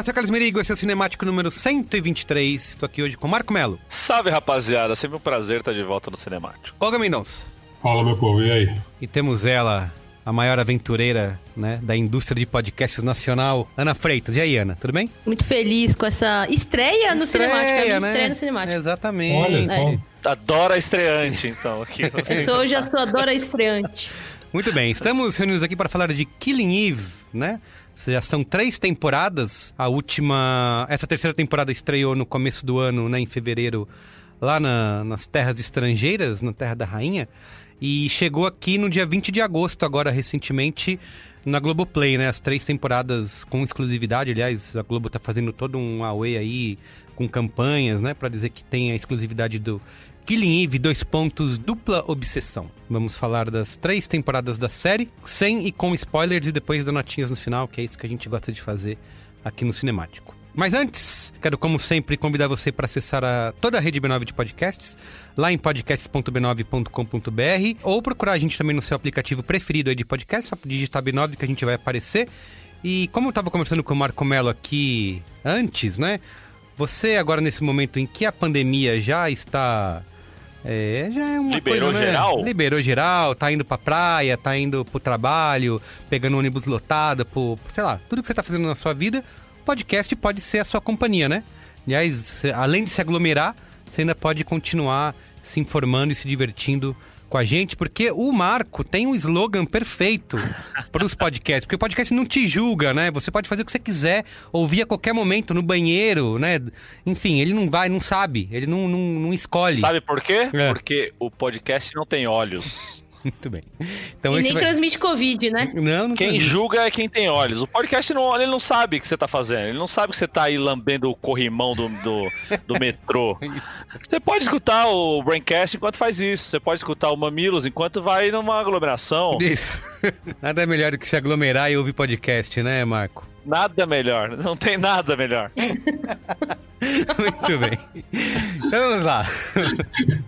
Olá, sou Carlos Merigo, esse é o Cinemático número 123. Estou aqui hoje com Marco Melo. Salve rapaziada, sempre um prazer estar de volta no Cinemático. Olga Mendonça. Fala, meu povo, e aí? E temos ela, a maior aventureira né, da indústria de podcasts nacional, Ana Freitas. E aí, Ana, tudo bem? Muito feliz com essa estreia, no Cinemático. A minha né? estreia no Cinemático. Exatamente. Olha só. Adora estreante, então. Aqui. Eu sou hoje a sua Dora estreante. Muito bem, estamos reunidos aqui para falar de Killing Eve, né? Já são três temporadas. A última. Essa terceira temporada estreou no começo do ano, né, em fevereiro, lá na- nas terras estrangeiras, na Terra da Rainha. E chegou aqui no dia 20 de agosto, agora recentemente, na Globoplay, né? As três temporadas com exclusividade. Aliás, a Globo tá fazendo todo um away aí com campanhas, né? Pra dizer que tem a exclusividade do Killing Eve, dois pontos, dupla obsessão. Vamos falar das três temporadas da série, sem e com spoilers e depois dar notinhas no final, que é isso que a gente gosta de fazer aqui no Cinemático. Mas antes, quero, como sempre, convidar você para acessar a, toda a rede B9 de podcasts, lá em podcasts.b9.com.br, ou procurar a gente também no seu aplicativo preferido de podcast, só digitar B9 que a gente vai aparecer. E como eu estava conversando com o Marco Mello aqui antes, né? Você agora nesse momento em que a pandemia já está é, já é uma Liberou coisa, né? geral? Liberou geral, tá indo pra praia, tá indo pro trabalho, pegando ônibus lotado, pro, sei lá, tudo que você tá fazendo na sua vida, podcast pode ser a sua companhia, né? Aliás, além de se aglomerar, você ainda pode continuar se informando e se divertindo com a gente, porque o Marco tem um slogan perfeito para os podcasts, porque o podcast não te julga, né? Você pode fazer o que você quiser, ouvir a qualquer momento, no banheiro, né? Enfim, ele não vai, não sabe, ele não, não, não escolhe. Sabe por quê? É. Porque o podcast não tem olhos. Muito bem. Então e esse nem vai- transmite Covid, né? Não, não Quem transmite. julga é quem tem olhos. O podcast não olha, ele não sabe o que você tá fazendo. Ele não sabe que você tá aí lambendo o corrimão do, do, do metrô. Você pode escutar o Braincast enquanto faz isso. Você pode escutar o Mamilos enquanto vai numa aglomeração. Isso. Nada melhor do que se aglomerar e ouvir podcast, né, Marco? Nada melhor. Não tem nada melhor. Muito bem. Então vamos lá.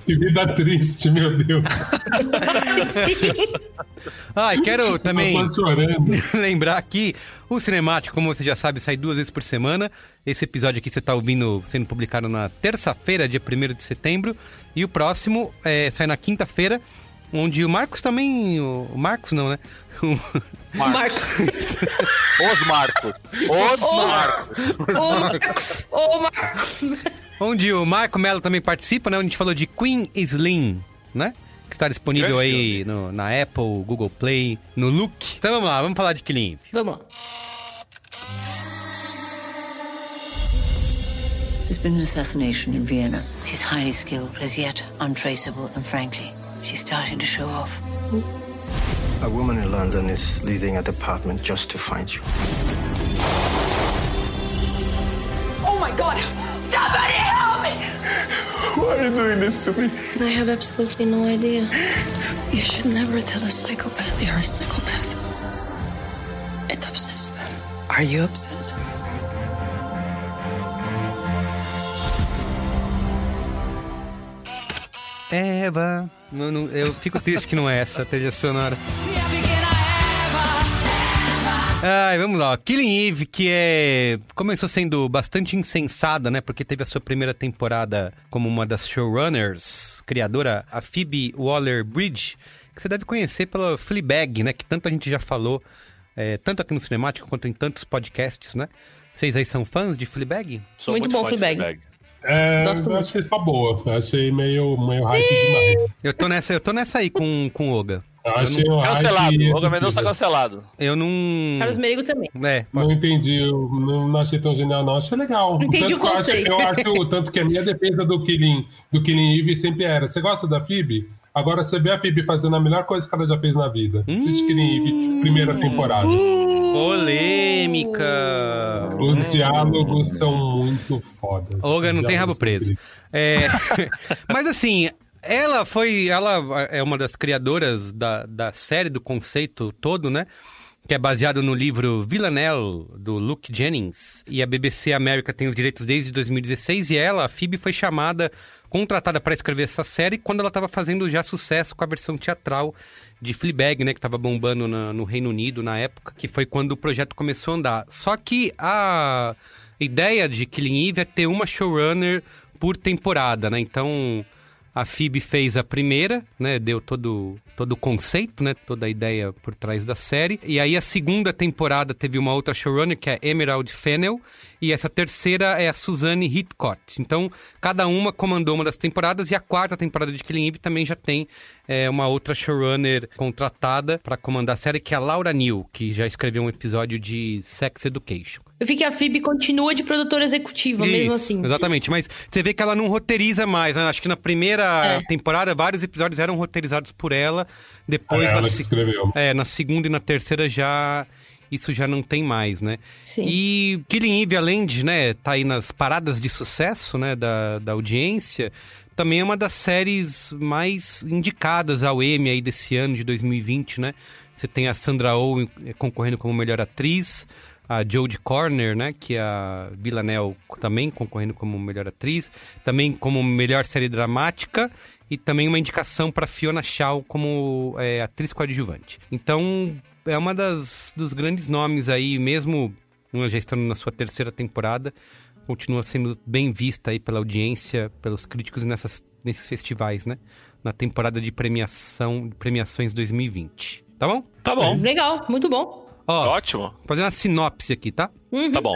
Que vida triste, meu Deus. Sim. Ah, e quero também lembrar que o Cinemático, como você já sabe, sai duas vezes por semana. Esse episódio aqui você está ouvindo sendo publicado na terça-feira, dia 1 de setembro. E o próximo é, sai na quinta-feira, onde o Marcos também. O o Marcos não, né? O- Marcos. Os Marcos. Os Ô, Marcos. Ô, Marcos. Ô, Marcos. onde o Marco Mello também participa, né? Onde a gente falou de Queen Slim, né? que está disponível Grande aí no- na Apple, Google Play, no Look. Então vamos lá, vamos falar de Killing. Vamos lá. There's been an assassination in Vienna. She's highly skilled, as yet untraceable, and frankly, she's starting to show off. A woman in London is leading a department just to find you. Oh my god! Somebody help me! Why are you doing this to me? I have absolutely no idea. You should never tell a psychopath they are a psychopath. It upsets them. Are you upset? Eva. Não, eu fico triste que não é essa a trilha sonora. Ai, vamos lá. Killing Eve, que é. Começou sendo bastante insensada, né? Porque teve a sua primeira temporada como uma das showrunners, criadora, a Phoebe Waller Bridge, que você deve conhecer pela Fleabag, né? Que tanto a gente já falou, é, tanto aqui no Cinemático quanto em tantos podcasts, né? Vocês aí são fãs de Fleabag? Sou Muito bom, fã de Fleabag. É, Gosto eu muito. achei só boa. Eu achei meio, meio hype demais. Eu tô nessa, eu tô nessa aí com, com o Oga. Eu achei hype Cancelado. O Mendonça excessivo. cancelado. Eu não. Carlos Merigo também. É, Não entendi, eu não, não achei tão genial, não. Achei legal. Entendi tanto o que eu acho, conceito. eu acho, tanto que a minha defesa do Killing, do Killing Eve sempre era: você gosta da Phoebe? Agora você vê a Phoebe fazendo a melhor coisa que ela já fez na vida. Assiste Killing Eve, primeira temporada. polêmica. Os diálogos são muito fodas. Olga não tem rabo preso. É, mas assim, ela foi. Ela é uma das criadoras da, da série, do conceito todo, né? Que é baseado no livro Villanelle, do Luke Jennings. E a BBC América tem os direitos desde 2016. E ela, a Phoebe, foi chamada, contratada para escrever essa série quando ela estava fazendo já sucesso com a versão teatral de Fleabag, né? Que estava bombando na- no Reino Unido na época. Que foi quando o projeto começou a andar. Só que a ideia de Killing Eve é ter uma showrunner por temporada, né? Então a Phoebe fez a primeira, né? Deu todo, todo o conceito, né? Toda a ideia por trás da série. E aí a segunda temporada teve uma outra showrunner, que é Emerald Fennell. E essa terceira é a Suzanne Hitchcock. Então, cada uma comandou uma das temporadas. E a quarta temporada de Killing Eve também já tem é, uma outra showrunner contratada para comandar a série, que é a Laura Neal, que já escreveu um episódio de Sex Education. Eu vi que a Phoebe continua de produtora executiva, mesmo Isso, assim. Exatamente, mas você vê que ela não roteiriza mais, né? Acho que na primeira É. temporada, vários episódios eram roteirizados por ela. Depois, É, na, ela que se- escreveu. é, na segunda e na terceira já. Isso já não tem mais, né? Sim. E Killing Eve, além de, né, tá aí nas paradas de sucesso, né, da, da audiência, também é uma das séries mais indicadas ao Emmy aí desse ano, de 2020, né? Você tem a Sandra Oh eh, concorrendo como melhor atriz, a Jodie Corner, né, que é a Villanelle também concorrendo como melhor atriz, também como melhor série dramática e também uma indicação para Fiona Shaw como eh, atriz coadjuvante. Então, é uma das dos grandes nomes aí, mesmo ela já estando na sua terceira temporada, continua sendo bem vista aí pela audiência, pelos críticos nessas, nesses festivais, né? Na temporada de premiação, premiações 2020. Tá bom? Tá bom. Legal, muito bom. Ó, Ótimo. vou fazer uma sinopse aqui, tá? Tá bom.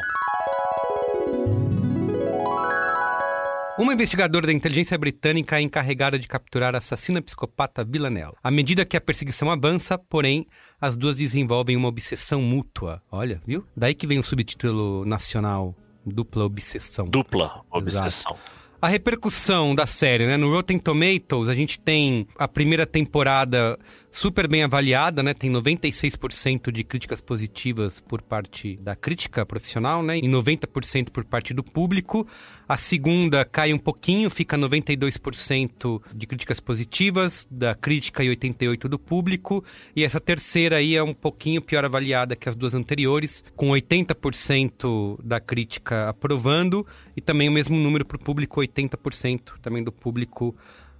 Uma investigadora da inteligência britânica é encarregada de capturar a assassina psicopata Villanelle. À medida que a perseguição avança, porém, as duas desenvolvem uma obsessão mútua. Olha, viu? Daí que vem o subtítulo nacional, Dupla Obsessão. Dupla obsessão. A repercussão da série, né? No Rotten Tomatoes, a gente tem a primeira temporada super bem avaliada, né? Tem 96% de críticas positivas por parte da crítica profissional, né? E 90% por parte do público. A segunda cai um pouquinho, fica 92% de críticas positivas da crítica e 88% do público. E essa terceira aí é um pouquinho pior avaliada que as duas anteriores, com 80% da crítica aprovando e também o mesmo número para o público, 80% também do público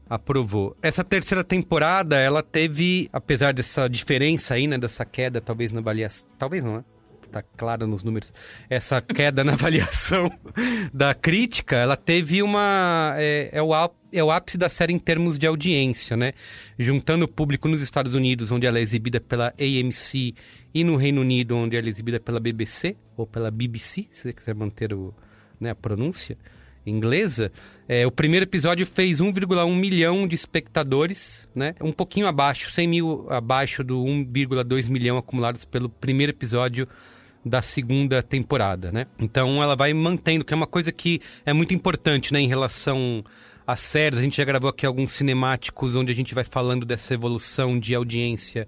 aprovou. Essa terceira temporada, ela teve, apesar dessa diferença aí, né, dessa queda, talvez na avaliação, talvez não, né? Tá claro nos números. Essa queda na avaliação da crítica, ela teve uma. É, é o, é o ápice da série em termos de audiência, né? Juntando o público nos Estados Unidos, onde ela é exibida pela AMC, e no Reino Unido, onde ela é exibida pela BBC, ou pela BBC, se você quiser manter o, né, a pronúncia. Inglesa, é, o primeiro episódio fez 1,1 milhão de espectadores, né? Um pouquinho abaixo, 100 mil abaixo do 1,2 milhão acumulados pelo primeiro episódio da segunda temporada, né? Então ela vai mantendo, que é uma coisa que é muito importante, né, em relação às séries. A gente já gravou aqui alguns cinemáticos onde a gente vai falando dessa evolução de audiência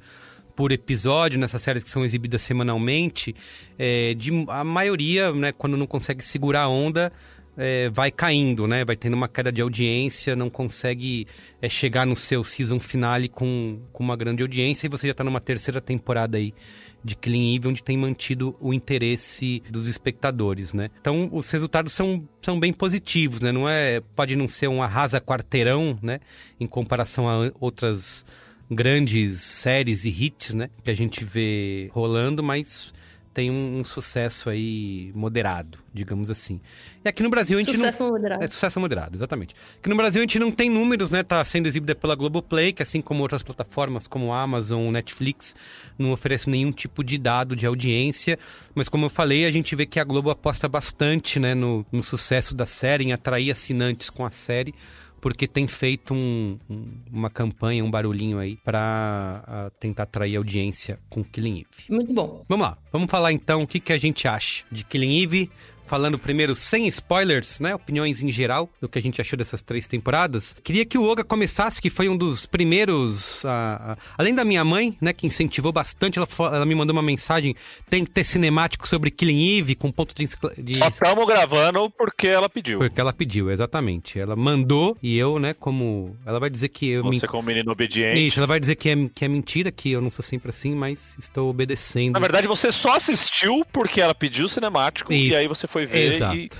por episódio nessas séries que são exibidas semanalmente. É, de, a maioria, né, quando não consegue segurar a onda, é, vai caindo, né? Vai tendo uma queda de audiência, não consegue é, chegar no seu season finale com, com uma grande audiência e você já está numa terceira temporada aí de Clean Eve, onde tem mantido o interesse dos espectadores, né? Então, os resultados são, são bem positivos, né? Não é, pode não ser um arrasa quarteirão, né? Em comparação a outras grandes séries e hits, né? Que a gente vê rolando, mas tem um, um, sucesso aí moderado, digamos assim. E aqui no Brasil a gente sucesso não... moderado. É sucesso moderado, exatamente. Aqui no Brasil a gente não tem números, né? Tá sendo exibida pela Globoplay, que assim como outras plataformas como Amazon, Netflix, não oferece nenhum tipo de dado de audiência. Mas como eu falei, a gente vê que a Globo aposta bastante, né, no, no sucesso da série, em atrair assinantes com a série porque tem feito um, um, uma campanha, um barulhinho aí para uh, tentar atrair audiência com Killing Eve. Muito bom. Vamos lá, vamos falar então o que, que a gente acha de Killing Eve, falando primeiro sem spoilers, né? Opiniões em geral do que a gente achou dessas três temporadas. Queria que o Oga começasse, que foi um dos primeiros. Uh, uh, além da minha mãe, né? Que incentivou bastante, ela, ela, me mandou uma mensagem: tem que ter cinemático sobre Killing Eve, com ponto de. de... Só estamos gravando porque ela pediu. Porque ela pediu, exatamente. Ela mandou e eu, né, como. Ela vai dizer que eu. Você, me... como menino obediente. Isso, ela vai dizer que é, que é mentira, que eu não sou sempre assim, mas estou obedecendo. Na verdade, você só assistiu porque ela pediu cinemático Isso. e aí você foi ver. Exato. E...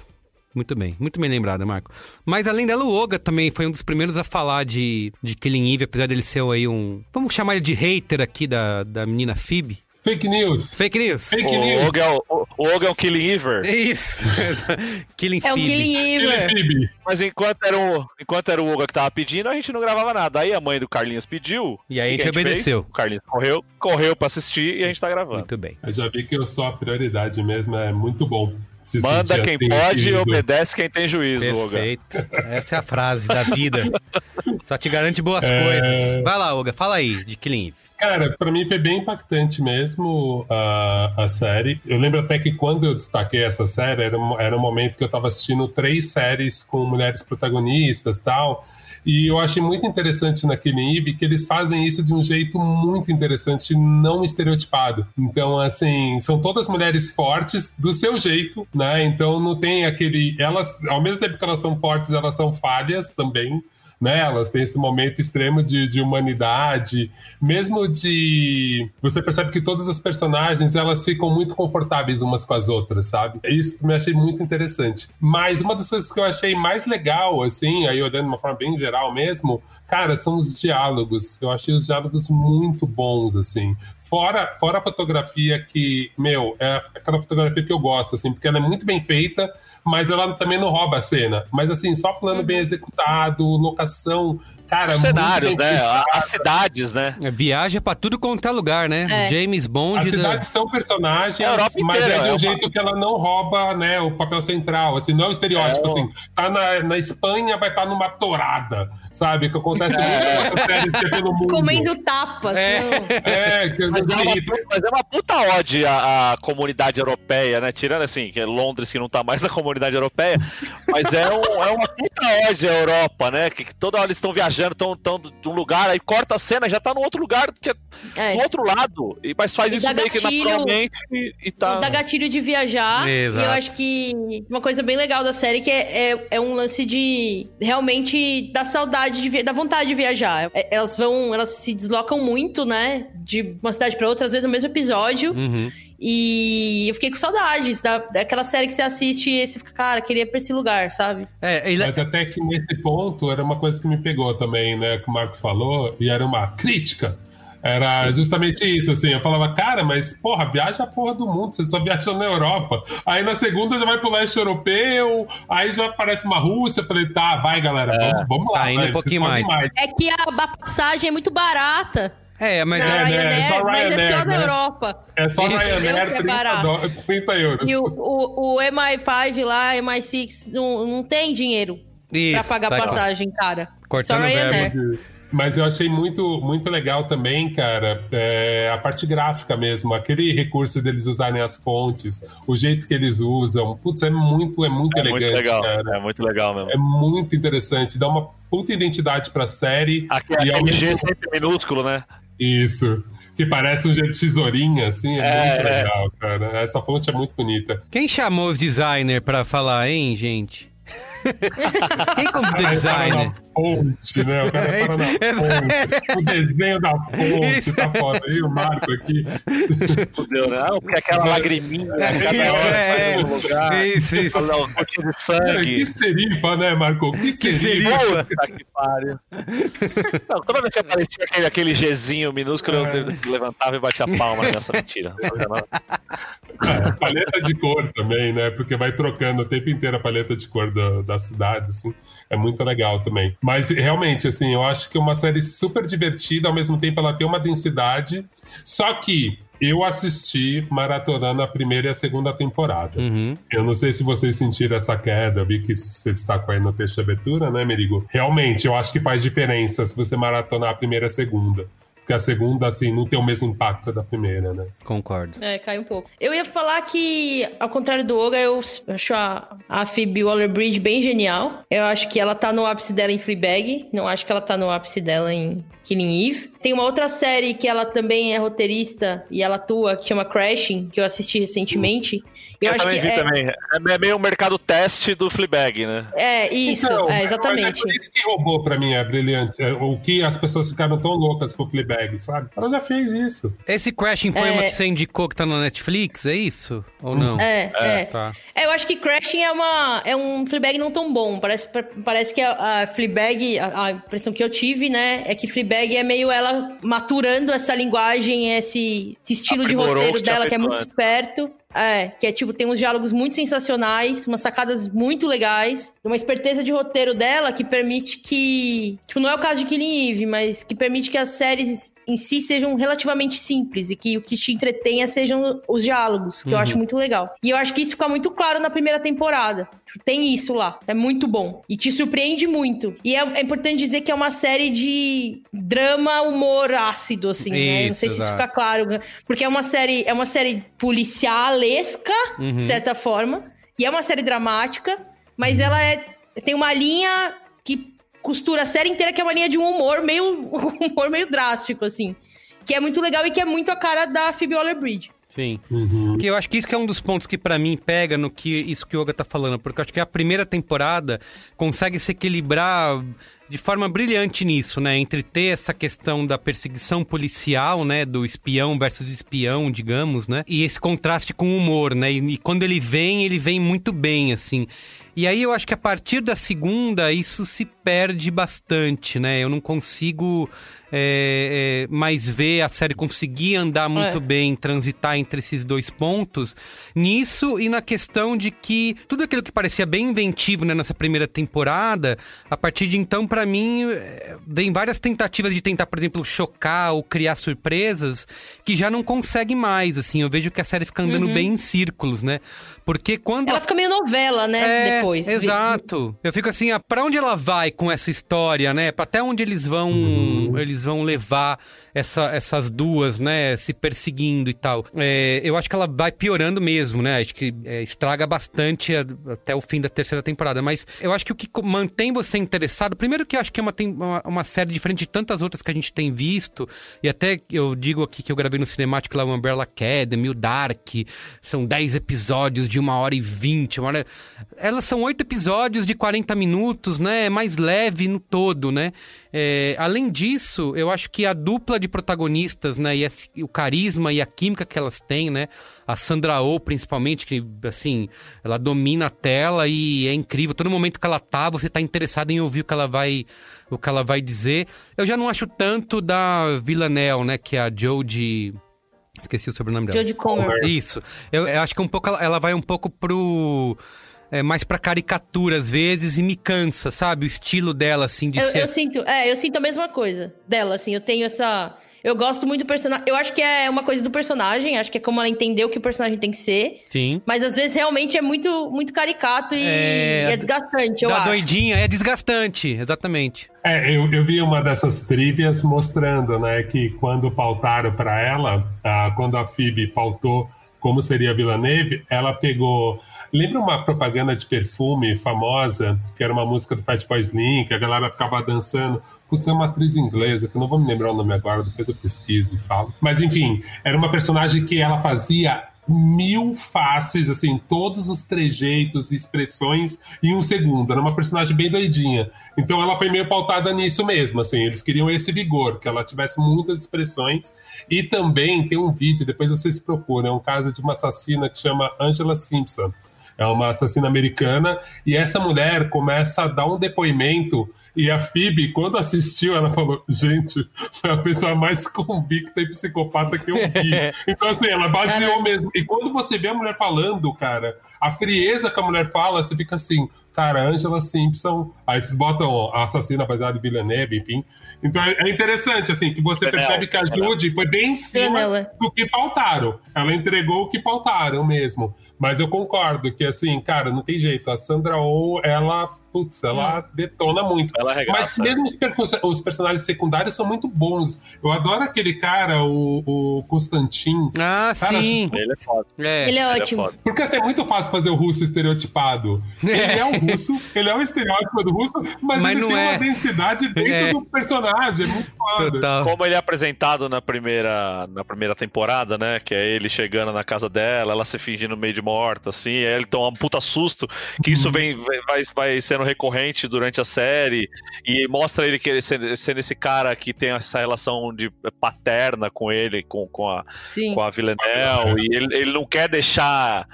Muito bem, muito bem lembrada, Marco. Mas além dela, o Oga também foi um dos primeiros a falar de, de Killing Eve, apesar dele ser aí um. Vamos chamar ele de hater aqui da, da menina Phoebe. Fake news. Fake news. Fake o news. Oga é o, o, o é um Killing Ever. Isso. killing É o. Killing Ever. Mas enquanto era, o, enquanto era o Oga que tava pedindo, a gente não gravava nada. Aí a mãe do Carlinhos pediu. E aí a o que gente obedeceu. fez? O Carlinhos correu, correu pra assistir e a gente tá gravando. Muito bem. Eu já vi que eu sou a prioridade mesmo, é muito bom. Se Manda quem assim, pode e obedece quem tem juízo, Oga. Perfeito. Essa é a frase da vida. Só te garante boas É. coisas. Vai lá, Oga, fala aí de Killing Eve. Cara, pra mim foi bem impactante mesmo a, a série. Eu lembro até que quando eu destaquei essa série, era, era um momento que eu tava assistindo três séries com mulheres protagonistas tal. E eu achei muito interessante naquele Eve que eles fazem isso de um jeito muito interessante, não estereotipado. Então, assim, são todas mulheres fortes do seu jeito, né? Então não tem aquele. Elas, ao mesmo tempo que elas são fortes, elas são falhas também né? Elas têm esse momento extremo de, de humanidade, mesmo de. Você percebe que todas as personagens elas ficam muito confortáveis umas com as outras, sabe? Isso também achei muito interessante. Mas uma das coisas que eu achei mais legal, assim, aí olhando de uma forma bem geral mesmo, cara, são os diálogos. Eu achei os diálogos muito bons, assim. Fora, fora a fotografia que, meu, é aquela fotografia que eu gosto, assim, porque ela é muito bem feita, mas ela também não rouba a cena. Mas, assim, só plano bem executado, locação, cara. Os cenários, né? A- As cidades, né? É, Viaja pra tudo quanto é lugar, né? É. James Bond. As da- cidades são personagens, É a Europa mas inteira, é de é um uma- jeito que ela não rouba né, o papel central. Assim, não é o estereótipo, É, assim. Tá na, na Espanha, vai estar numa torada, sabe? Que acontece muito é pelo mundo. Comendo tapas. É. não. É, que Mas é, uma, mas é uma puta ode à, à comunidade europeia, né? Tirando assim, que é Londres que não tá mais na comunidade europeia, mas é, um- é uma puta ode à Europa, né? Que, que toda hora eles estão viajando, estão de um lugar, aí corta a cena, já tá no outro lugar, que é É. do outro lado. E, mas faz E isso meio que naturalmente e, e tá. Dá gatilho de viajar. Exato. E eu acho que uma coisa bem legal da série que é, é, é um lance de realmente da saudade, de, da vontade de viajar. É, elas vão, elas se deslocam muito, né? De uma cidade pra outra, às vezes no mesmo episódio. Uhum. E eu fiquei com saudades da, daquela série que você assiste e você fica, cara, queria ir pra esse lugar, sabe? É, ele- Mas até que nesse ponto era uma coisa que me pegou também, né? Que o Marco falou, e era uma crítica. Era justamente isso, assim. Eu falava, cara, mas porra, viaja a porra do mundo, você só viaja na Europa. Aí na segunda já vai pro leste europeu, aí já aparece uma Rússia. Eu falei, tá, vai galera, vamos, vamos lá. Tá indo vai, um pouquinho podem mais. É que a, a passagem é muito barata. É, mas Não, é, Ryanair, é só mas é Ryanair, só da né? Europa. É só Isso. Ryanair, Eu que é 30, barato. dó- 30 euros. E o, o, o MI5 lá, MI6, não, não tem dinheiro pra Isso, pagar tá passagem, cara. Cortando Só Ryanair. verbo. Mas eu achei muito, muito legal também, cara, é, a parte gráfica mesmo, aquele recurso deles usarem as fontes, o jeito que eles usam. Putz, é muito, é muito É muito elegante, legal. cara. É muito legal mesmo. É muito interessante, dá uma puta identidade pra série. Aqui, e aquele mesmo G sempre minúsculo, né? Isso. Que parece um jeito de tesourinha, assim, é, É, muito legal, cara. Essa fonte é muito bonita. Quem chamou os designers pra falar, hein, gente? Quem como O cara designer? para na fonte, né? O cara para na fonte. O desenho da Isso. tá foda. E o Marco aqui. Fudeu, né? Ah, porque aquela lagriminha, né? cada Isso, hora é, faz um lugar. isso, isso. Um pouquinho de sangue. que serifa, né, Marco? Que serifa. serifa. Puta que pariu. Não, toda vez que aparecia aquele, aquele Gzinho minúsculo, eu levantava e batia palma nessa mentira. É, paleta de cor também, né? Porque vai trocando o tempo inteiro a paleta de cor da, da cidade, assim. É muito legal também. Mas realmente, assim, eu acho que é uma série super divertida, ao mesmo tempo ela tem uma densidade. Só que eu assisti maratonando a primeira e a segunda temporada. Uhum. Eu não sei se vocês sentiram essa queda, eu vi que você destacou aí no texto de abertura, né, Merigo? Realmente, eu acho que faz diferença se você maratonar a primeira e a segunda. Porque a segunda, assim, não tem o mesmo impacto da primeira, né? Concordo. É, cai um pouco. Eu ia falar que, ao contrário do Olga, eu acho a, a Phoebe Waller-Bridge bem genial. Eu acho que ela tá no ápice dela em Fleabag. Não acho que ela tá no ápice dela em Killing Eve. Tem uma outra série que ela também é roteirista e ela atua, que chama Crashing, que eu assisti recentemente. Eu, Eu, acho também que vi é, também. É meio o mercado teste do Fleabag, né? é isso, Então, é Mas é exatamente. por isso que roubou pra mim a brilhante. é, O que as pessoas ficaram tão loucas com o Fleabag, sabe? Ela já fez isso. Esse Crashing foi É. uma que você indicou que tá na Netflix, é isso? Ou não? É, é. Tá. É, eu acho que Crashing é, uma, é um Fleabag não tão bom. Parece, pa- parece que a, a Fleabag, a, a impressão que eu tive, né, é que Fleabag é meio ela maturando essa linguagem, esse, esse estilo de Aprimorou roteiro dela, que é muito esperto. É, que é tipo, tem uns diálogos muito sensacionais, umas sacadas muito legais, uma esperteza de roteiro dela que permite que. Tipo, não é o caso de Killing Eve, mas que permite que as séries em si sejam relativamente simples e que o que te entretenha sejam os diálogos, que eu acho muito legal. E eu acho que isso fica muito claro na primeira temporada. Tem isso lá. É muito bom. E te surpreende muito. E é, é importante dizer que é uma série de drama, humor ácido, assim, né? Não Isso, sei se isso exato. fica claro. né? Porque é uma série, é uma série policialesca, Uhum. de certa forma. E é uma série dramática, mas ela é, tem uma linha que costura a série inteira, que é uma linha de um humor meio, um humor meio drástico, assim. Que é muito legal e que é muito a cara da Phoebe Waller-Bridge. Sim. Uhum. Porque eu acho que isso que é um dos pontos que pra mim pega no que isso que o Yoga tá falando, porque eu acho que a primeira temporada consegue se equilibrar de forma brilhante nisso, né, entre ter essa questão da perseguição policial, né, do espião versus espião, digamos, né, e esse contraste com o humor, né, e, e quando ele vem, ele vem muito bem, assim. E aí eu acho que a partir da segunda isso se perde bastante, né? Eu não consigo é, é, mais ver a série conseguir andar muito É. bem, transitar entre esses dois pontos. Nisso e na questão de que tudo aquilo que parecia bem inventivo né, nessa primeira temporada, a partir de então, pra mim, é, vem várias tentativas de tentar, por exemplo, chocar ou criar surpresas que já não consegue mais, assim. Eu vejo que a série fica andando bem em círculos, né? Porque quando Ela fica meio novela, né? é, depois. Exato. Eu fico assim, ah, pra onde ela vai com essa história, né? Pra Até onde eles vão eles vão levar essa- essas duas, né? Se perseguindo e tal. É, eu acho que ela vai piorando mesmo, né? Acho que é, estraga bastante a- até o fim da terceira temporada. Mas eu acho que o que mantém você interessado, primeiro que eu acho que é uma, tem- uma, uma série diferente de tantas outras que a gente tem visto. E até eu digo aqui que eu gravei no Cinemático lá o Umbrella Academy, o Dark. São 10 episódios de uma hora e vinte. Uma hora... Elas são oito episódios de 40 minutos, né? É mais leve no todo, né? É, além disso, eu acho que a dupla de protagonistas, né? E esse- o carisma e a química que elas têm, né? A Sandra Oh, principalmente, que, assim, ela domina a tela e é incrível. Todo momento que ela tá, você tá interessado em ouvir o que ela vai, o que ela vai dizer. Eu já não acho tanto da Villanelle, né? Que é a Jodie... Esqueci o sobrenome dela. Jodie Comer. Isso. Eu, eu acho que um pouco ela, ela vai um pouco pro. É, mais pra caricatura às vezes e me cansa, sabe? O estilo dela, assim, de Eu, ser. eu sinto, é, eu sinto a mesma coisa dela, assim, eu tenho essa. Eu gosto muito do personagem. Eu acho que é uma coisa do personagem, acho que é como ela entendeu que o personagem tem que ser. Sim. Mas às vezes realmente é muito, muito caricato e é, e é desgastante, eu da acho. doidinha, é desgastante, exatamente. É, eu, eu vi uma dessas trivias mostrando, né, que quando pautaram para ela, ah, quando a Phoebe pautou como seria a Villeneuve, ela pegou. Lembra uma propaganda de perfume famosa, que era uma música do Pat Boys Slim, que a galera ficava dançando. Putz, é uma atriz inglesa, que eu não vou me lembrar o nome agora, depois eu pesquiso e falo. Mas enfim, era uma personagem que ela fazia mil faces, assim, todos os trejeitos e expressões em um segundo. Era uma personagem bem doidinha. Então ela foi meio pautada nisso mesmo, assim. Eles queriam esse vigor, que ela tivesse muitas expressões. E também tem um vídeo, depois vocês procuram, é um caso de uma assassina que chama Angela Simpson. É uma assassina americana e essa mulher começa a dar um depoimento e a Phoebe, quando assistiu, ela falou: gente, foi a pessoa mais convicta e psicopata que eu vi. então, assim, ela baseou mesmo. E quando você vê a mulher falando, cara, a frieza que a mulher fala, você fica assim, cara, Angela Simpson, aí vocês botam a assassina baseada em Villeneuve, enfim. Então é interessante, assim, que você percebe que a Judy foi bem em cima do que pautaram. Ela entregou o que pautaram mesmo. Mas eu concordo que, assim, cara, não tem jeito. A Sandra Oh, ela putz, ela hum. detona muito. Ela Mas mesmo os, os, personagens secundários são muito bons. Eu adoro aquele cara, o, o Constantin. Ah, cara, sim. Ele é foda. É. Ele é ótimo. Ele é Porque assim, é muito fácil fazer o russo estereotipado. É. Ele é o russo, ele é o estereótipo do russo, mas, mas ele tem é. uma densidade dentro é. do personagem. É muito foda. Total. Como ele é apresentado na primeira, na primeira temporada, né? Que é ele chegando na casa dela, ela se fingindo meio de morta, assim, aí ele toma um puta susto, que isso uhum. vem, vai, vai sendo recorrente durante a série e mostra ele que ele sendo, sendo esse cara que tem essa relação de paterna com ele, com, com a, com a Villanelle, e ele, ele não quer deixar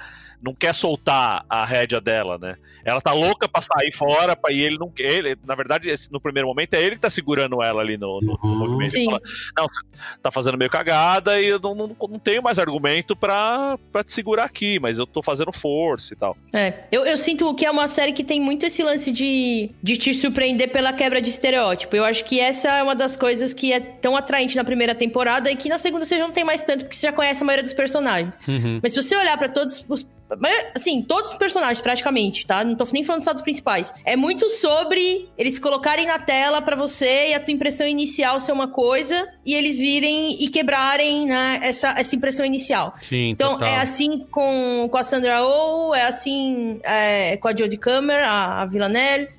não quer soltar a rédea dela, né? Ela tá louca pra sair fora, pra, e ele não ele, na verdade, no primeiro momento é ele que tá segurando ela ali no, no, no movimento. Sim. Fala, não, tá fazendo meio cagada e eu não, não, não, tenho mais argumento pra, pra te segurar aqui, mas eu tô fazendo força e tal. É, eu, eu sinto que é uma série que tem muito esse lance de, de te surpreender pela quebra de estereótipo. Eu acho que essa é uma das coisas que é tão atraente na primeira temporada e que na segunda você já não tem mais tanto, porque você já conhece a maioria dos personagens. Uhum. Mas se você olhar para todos os assim, todos os personagens, praticamente, tá? Não tô nem falando só dos principais. É muito sobre eles colocarem na tela para você e a tua impressão inicial ser uma coisa e eles virem e quebrarem, né, essa, essa impressão inicial. Sim, então, total. é assim com, com a Sandra Oh, é assim é, com a Jodie Comer, a, a Villanelle.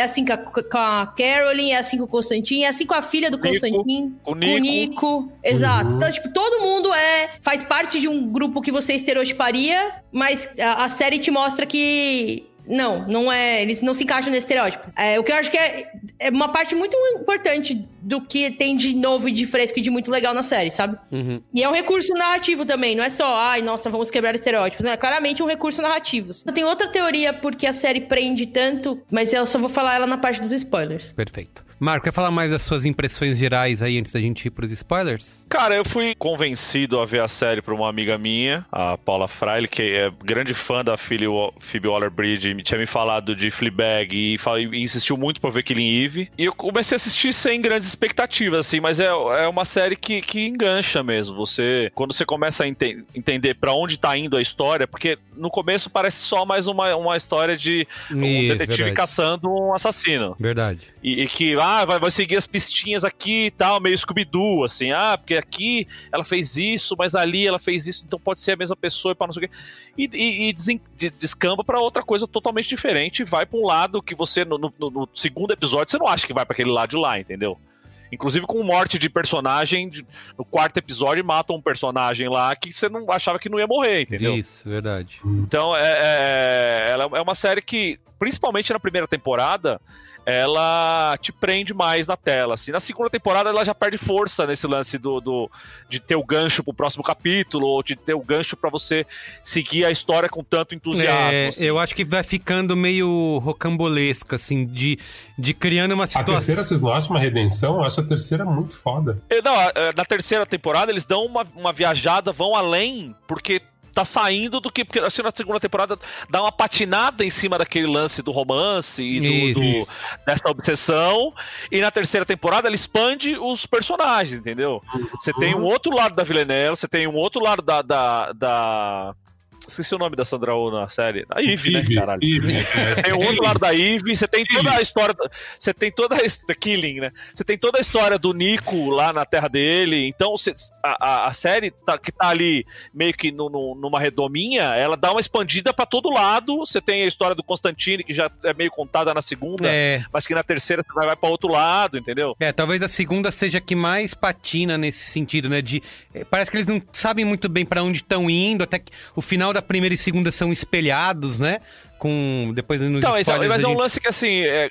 É assim com a, com a Carolyn, é assim com o Constantin, é assim com a filha do Constantin. Com o Nico. Com o Nico. Exato. Uhum. Então, tipo, todo mundo é. faz parte de um grupo que você estereotiparia, mas a, a série te mostra que não, não é. Eles não se encaixam nesse estereótipo. É, o que eu acho que é, é uma parte muito importante do que tem de novo e de fresco e de muito legal na série, sabe? Uhum. E é um recurso narrativo também, não é só, ai, nossa, vamos quebrar estereótipos. É claramente um recurso narrativo. Eu tenho outra teoria porque a série prende tanto, mas eu só vou falar ela na parte dos spoilers. Perfeito. Marco, quer falar mais das suas impressões gerais aí antes da gente ir pros spoilers? Cara, eu fui convencido a ver a série por uma amiga minha, a Paula Freile, que é grande fã da Phoebe Waller-Bridge, tinha me falado de Fleabag e, e insistiu muito pra ver Killing Eve. E eu comecei a assistir sem grandes expectativas, assim, mas é, é uma série que, que engancha mesmo. Você, quando você começa a ente entender para onde tá indo a história, porque no começo parece só mais uma, uma história de um e, detetive verdade. caçando um assassino. Verdade. E, e que, ah, vai, vai seguir as pistinhas aqui e tal, meio Scooby-Doo, assim, ah, porque aqui ela fez isso, mas ali ela fez isso, então pode ser a mesma pessoa e para não sei o quê. E, e, e desen, descamba para outra coisa totalmente diferente, vai para um lado que você, no, no, no, segundo episódio, você não acha que vai para aquele lado de lá, entendeu? Inclusive com morte de personagem, no quarto episódio matam um personagem lá que você não achava que não ia morrer, entendeu? Isso, verdade. Então é, é, ela é uma série que, principalmente na primeira temporada, ela te prende mais na tela. Assim. Na segunda temporada ela já perde força nesse lance do, do de ter o gancho pro próximo capítulo, ou de ter o gancho para você seguir a história com tanto entusiasmo. É, assim. Eu acho que vai ficando meio rocambolesca, assim, de, de criando uma situação. A terceira, vocês não acham uma redenção? Eu acho a terceira muito foda. Não, na terceira temporada eles dão uma, uma viajada, vão além, porque tá saindo do que. Porque acho que na segunda temporada dá uma patinada em cima daquele lance do romance e do, Isso, do- isso. dessa obsessão. E na terceira temporada ela expande os personagens, entendeu? Você tem um outro lado da Villanelle, você tem um outro lado da. da, da- Esqueci o nome da Sandra Oh na série. A Eve, né, caralho? Eve, é. Tem o outro lado da Eve, você tem toda a história. Você tem toda a Killing, né? Você tem toda a história do Nico lá na terra dele. Então, você- a, a- a série tá- que tá ali meio que no- no- numa redominha, ela dá uma expandida pra todo lado. Você tem a história do Constantine, que já é meio contada na segunda, É. mas que na terceira você vai, vai pra outro lado, entendeu? É, talvez a segunda seja a que mais patina nesse sentido, né? De eh, parece que eles não sabem muito bem pra onde estão indo, até que o final da primeira e segunda são espelhados, né? Com depois nos Então, mas, spoilers mas a é um gente- lance que assim, é,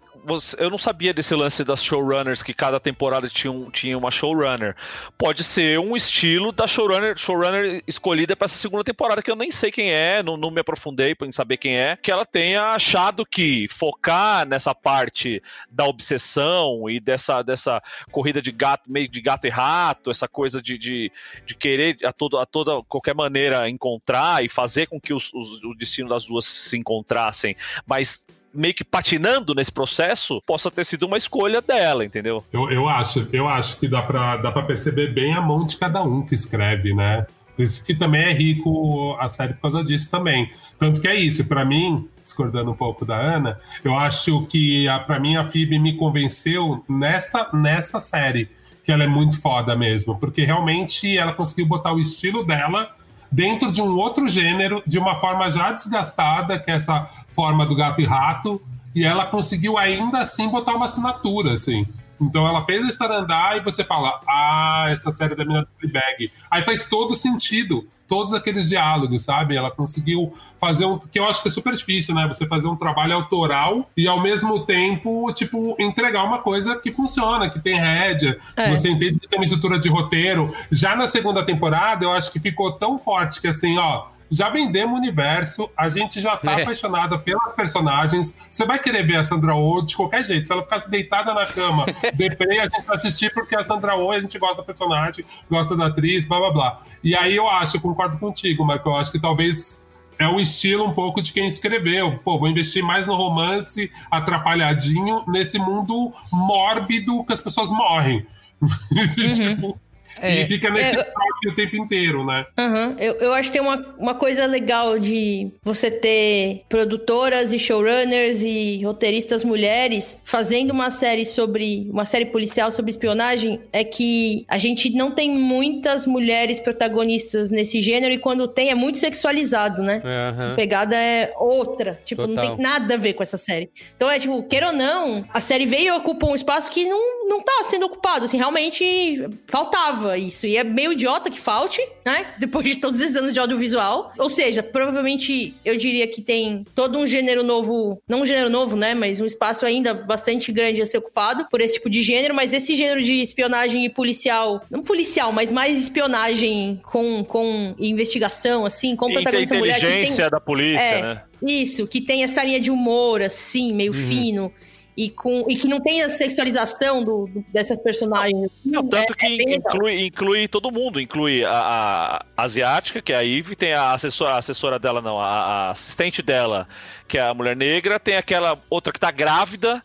eu não sabia desse lance das showrunners, que cada temporada tinha, um- tinha uma showrunner. Pode ser um estilo da showrunner, showrunner escolhida pra essa segunda temporada, que eu nem sei quem é, não, não me aprofundei em saber quem é, que ela tenha achado que focar nessa parte da obsessão e dessa, dessa corrida de gato, meio de gato e rato, essa coisa de, de, de querer a, todo, a toda qualquer maneira encontrar e fazer com que os- os- o destino das duas se encontrassem, mas meio que patinando nesse processo, possa ter sido uma escolha dela, entendeu? Eu, eu acho, eu acho que dá pra, dá pra perceber bem a mão de cada um que escreve, né? Isso que também é rico a série por causa disso também. Tanto que é isso, pra mim, discordando um pouco da Ana, eu acho que a, pra mim a Phoebe me convenceu nessa, nessa série, que ela é muito foda mesmo, porque realmente ela conseguiu botar o estilo dela dentro de um outro gênero, de uma forma já desgastada, que é essa forma do gato e rato, e ela conseguiu ainda assim botar uma assinatura, assim. Então ela fez a história andar e você fala, ah, essa série da mina do Fleabag. Aí faz todo sentido, todos aqueles diálogos, sabe? Ela conseguiu fazer um, que eu acho que é super difícil, né? Você fazer um trabalho autoral e ao mesmo tempo, tipo, entregar uma coisa que funciona, que tem rédea, É. você entende que tem uma estrutura de roteiro. Já na segunda temporada, eu acho que ficou tão forte que assim, ó, já vendemos o universo, a gente já tá É. apaixonada pelas personagens. Você vai querer ver a Sandra Oh de qualquer jeito. Se ela ficasse deitada na cama, deprê, a gente vai assistir porque a Sandra Oh, a gente gosta da personagem, gosta da atriz, blá blá blá. E aí eu acho, eu concordo contigo, Marco, eu acho que talvez é o estilo um pouco de quem escreveu. Pô, vou investir mais no romance atrapalhadinho nesse mundo mórbido que as pessoas morrem. tipo, É. e fica nesse É, o tempo inteiro, né? Aham. Eu, eu acho que tem uma, uma coisa legal de você ter produtoras e showrunners e roteiristas mulheres fazendo uma série sobre. uma série policial sobre espionagem. É que a gente não tem muitas mulheres protagonistas nesse gênero e quando tem é muito sexualizado, né? Aham. A pegada é outra. Tipo, não Total. tem nada a ver com essa série. Então é tipo, queira ou não, a série veio e ocupa um espaço que não, não tá sendo ocupado. Assim, realmente faltava isso. E é meio idiota que falte, né? Depois de todos esses anos de audiovisual. Ou seja, provavelmente eu diria que tem todo um gênero novo. Não um gênero novo, né? Mas um espaço ainda bastante grande a ser ocupado por esse tipo de gênero. Mas esse gênero de espionagem e policial. Não policial, mas mais espionagem com, com investigação, assim, com protagonista mulher. inteligência da polícia, é, né? Isso, que tem essa linha de humor, assim, meio Uhum. fino. E, com, e que não tem a sexualização do, do- dessas personagens. Não, tanto É- que é inclui, inclui todo mundo, inclui a, a asiática, que é a Eve, tem a assessora, a assessora dela, não, a, a assistente dela, que é a mulher negra, tem aquela outra que tá grávida,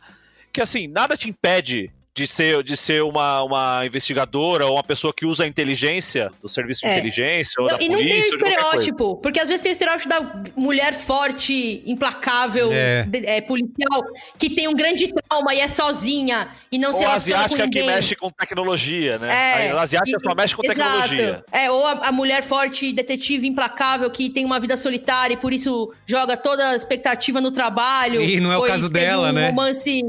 que assim, nada te impede de ser, de ser uma, uma investigadora ou uma pessoa que usa a inteligência do serviço de É. inteligência ou Não, da e não polícia. tem o ou de qualquer coisa. estereótipo, porque às vezes tem o estereótipo da mulher forte, implacável, É. de- é, policial, que tem um grande trauma e é sozinha e não se Ou a relaciona com asiática que ninguém. mexe com tecnologia, né? É, a asiática e- só mexe com exato. tecnologia. É, ou a, a mulher forte, detetive implacável, que tem uma vida solitária e por isso joga toda a expectativa no trabalho. E não é o caso dela, um né? romance.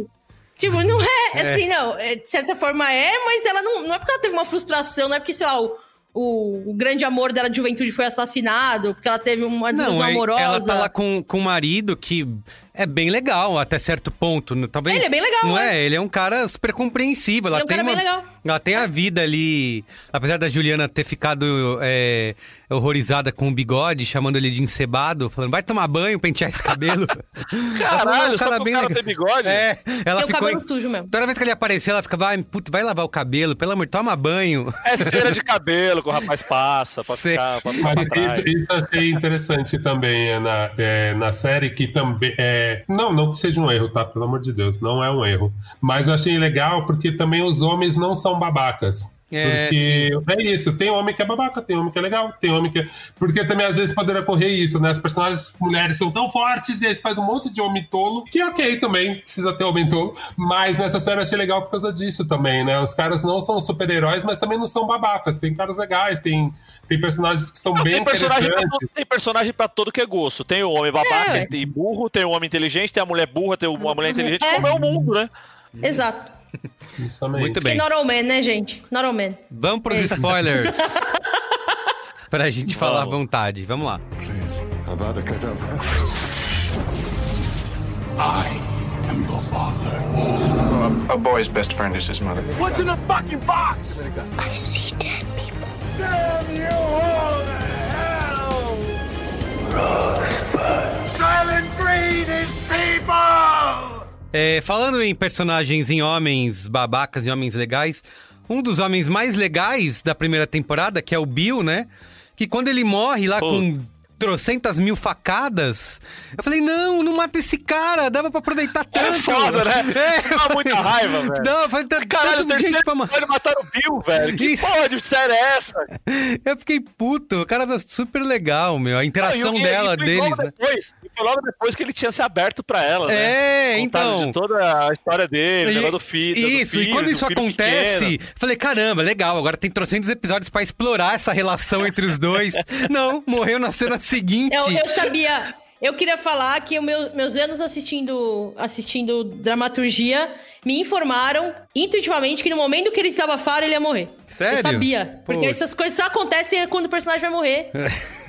Tipo, não é, É. assim, não. é, de certa forma é, mas ela não. Não é porque ela teve uma frustração, não é porque, sei lá, o. O, o grande amor dela de juventude foi assassinado, porque ela teve uma desilusão Não, é- amorosa. ela tá lá com, com o marido que é bem legal até certo ponto. né? Talvez. Ele é bem legal, Não né? é? Ele é um cara super compreensível. Ela Ele é um tem cara uma, bem legal. Ela tem a vida ali. Apesar da Juliana ter ficado é, horrorizada com o bigode, chamando ele de encebado, falando, vai tomar banho, pentear esse cabelo. Ela falou, Caralho, "Não, só que o cara tem bigode? É, ela Tem o ficou. cabelo sujo mesmo. Toda vez que ele aparecia, ela ficava, vai, putz, vai lavar o cabelo, pelo amor, toma banho. É cera de cabelo que o rapaz passa pra Sei. ficar, pra ficar Mas pra trás. isso, isso eu achei interessante também é, na, é, na série, que também. É, não, não que seja um erro, tá? Pelo amor de Deus, não é um erro. Mas eu achei legal porque também os homens não são babacas. É, Porque é isso, tem homem que é babaca, tem homem que é legal, tem homem que é. Porque também às vezes poderia ocorrer isso, né? As personagens mulheres são tão fortes e aí faz um monte de homem tolo, que ok também, precisa ter homem tolo, mas nessa série eu achei legal por causa disso também, né? Os caras não são super-heróis, mas também não são babacas, tem caras legais, tem, tem personagens que são Não, bem tem, personagem todo, tem personagem pra todo que é gosto. Tem o homem babaca, É. tem burro, tem o homem inteligente, tem a mulher burra, tem uma mulher inteligente, É. como é o mundo, né? Exato. Muito Porque bem. not all men, né, gente? Not all men. Vamos pros É. spoilers. pra gente falar à vontade. Vamos lá. Avada Kedavra. A boy's best friend is his mother. What's in the fucking box? I see dead people. Damn you all to hell! Silent Green is people! É, falando em personagens em homens babacas e homens legais, um dos homens mais legais da primeira temporada, que é o Bill, né? Que quando ele morre lá Pô. com trocentas mil facadas, eu falei, não, não mata esse cara, dava pra aproveitar É tanto. foda, né? É. Dá muita raiva, velho. Não, eu falei, tá- Caralho, o tanto terceiro pra ma- episódio mataram o Bill, velho. Que Isso. porra de série é essa? Eu fiquei puto, o cara tá super legal, meu. A interação Não, e- e- dela, e foi deles, né? Depois, e foi logo depois que ele tinha se aberto pra ela, né? É, Contaram então. De toda a história dele, E- negócio do filho. do Isso, filho, e quando do isso acontece, falei, caramba, legal, agora tem trocentos episódios pra explorar essa relação entre os dois. Não, morreu na cena seguinte. Eu, eu sabia. Eu queria falar que meu- meus anos assistindo, assistindo dramaturgia me informaram intuitivamente que no momento que eles desabafaram, ele ia morrer. Sério? Eu sabia. Porque Pô. essas coisas só acontecem quando o personagem vai morrer.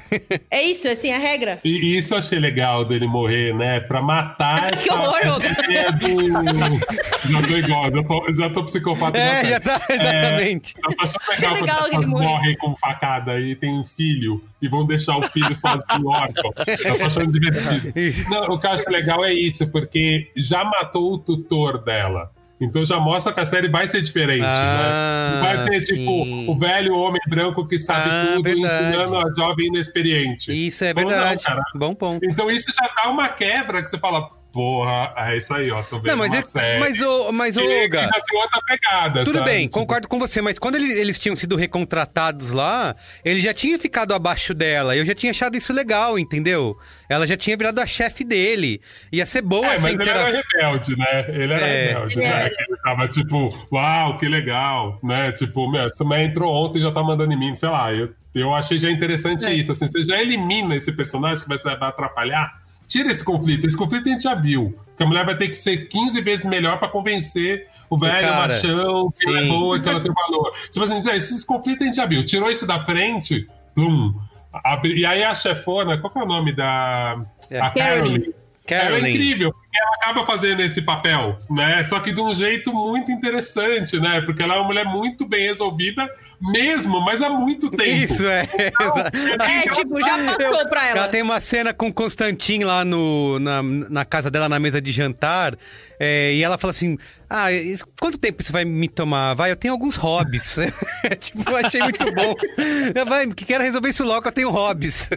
é isso, é assim, a regra. E isso eu achei legal dele morrer, né? Pra matar Que horror, do. Já tô igual, já tô, já tô psicopata. É, já tá, exatamente. É, eu tô achando Achei legal, legal quando as pessoas morrem com facada e tem um filho e vão deixar o filho sozinho órfão. Eu tô achando divertido. Não, o que eu acho legal é isso, porque já matou o tutor dela. Então já mostra que a série vai ser diferente, Ah, né? Não vai ter, sim. tipo, o velho homem branco que sabe Ah, tudo verdade. ensinando a jovem inexperiente. Isso é Ou não, verdade. cara. Bom ponto. Então isso já dá uma quebra que você fala, porra, é isso aí, ó, tô vendo Não, mas, uma é- série. mas, ô, mas, Olga, tem outra pegada, Tudo sabe? bem, Tipo, concordo com você, mas quando eles, eles tinham sido recontratados lá, ele já tinha ficado abaixo dela. Eu já tinha achado isso legal, entendeu? Ela já tinha virado a chefe dele. Ia ser boa É, essa mas ele era interação. rebelde, né? Ele era É. rebelde, Ele né? Ele tava tipo, uau, que legal, né? Tipo, meu, essa mulher entrou ontem e já tá mandando em mim, sei lá. Eu, eu achei já interessante É. isso. Assim, você já elimina esse personagem que vai, vai atrapalhar. Tira esse conflito. Esse conflito a gente já viu. Que a mulher vai ter que ser 15 vezes melhor pra convencer o velho cara, machão que ela é boa, que ela tem valor. Tipo assim, esses conflitos a gente já viu. Tirou isso da frente, plum. E aí a chefona, qual que é o nome da. É. A Caroline. Ela é Carolyn. incrível, ela acaba fazendo esse papel, né? Só que de um jeito muito interessante, né? Porque ela é uma mulher muito bem resolvida, mesmo, mas há muito tempo. Isso, é. É, tipo, já passou pra ela. Ela tem uma cena com o Constantin lá no, na, na casa dela, na mesa de jantar. é, e ela fala assim: Ah, isso- quanto tempo isso vai me tomar? Vai, eu tenho alguns hobbies. tipo, eu achei muito bom. Eu, Vai, que quero resolver isso logo, eu tenho hobbies.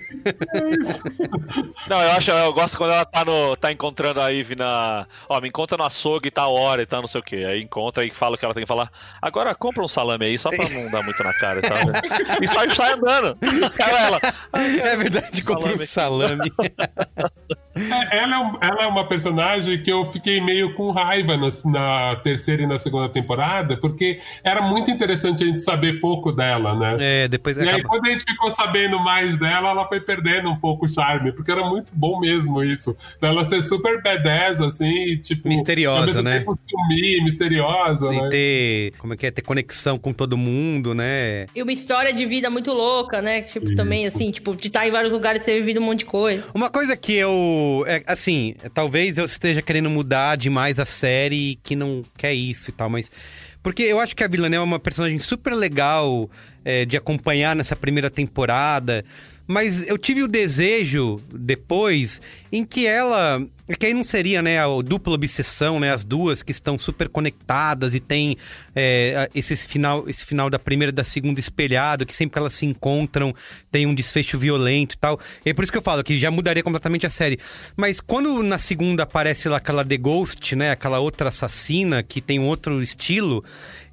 Não, eu acho, eu gosto quando ela tá, no, tá encontrando a Ivy na. Ó, me encontra no açougue, tá a hora e tá não sei o quê. Aí encontra e fala o que ela tem que falar. Agora compra um salame aí, só pra não dar muito na cara, sabe? E sai, sai andando. Ela, ela, É verdade, comprou um salame. É, Ela é, um- ela é uma personagem que eu fiquei meio com raiva na, na terceira e na segunda temporada, porque era muito interessante a gente saber pouco dela, né? É, depois E aí, acaba. quando a gente ficou sabendo mais dela, ela foi perdendo um pouco o charme, porque era muito bom mesmo isso. Dela ser super badass, assim, e, tipo. Misteriosa, né? Sumir, misteriosa, E né? ter, como é que é, ter conexão com todo mundo, né? E uma história de vida muito louca, né? Tipo, também, assim, tipo, de estar em vários lugares e ter vivido um monte de coisa. Uma coisa que eu eu. É, assim, talvez eu esteja querendo mudar demais a série que não quer isso e tal, mas. Porque eu acho que a Villanelle é uma personagem super legal é, de acompanhar nessa primeira temporada. Mas eu tive o desejo depois em que ela. Que aí não seria, né, a dupla obsessão, né? As duas que estão super conectadas e tem é, esse, final, esse final da primeira e da segunda espelhado, que sempre que elas se encontram tem um desfecho violento e tal. É por isso que eu falo que já mudaria completamente a série. Mas quando na segunda aparece lá aquela The Ghost, né? Aquela outra assassina que tem um outro estilo,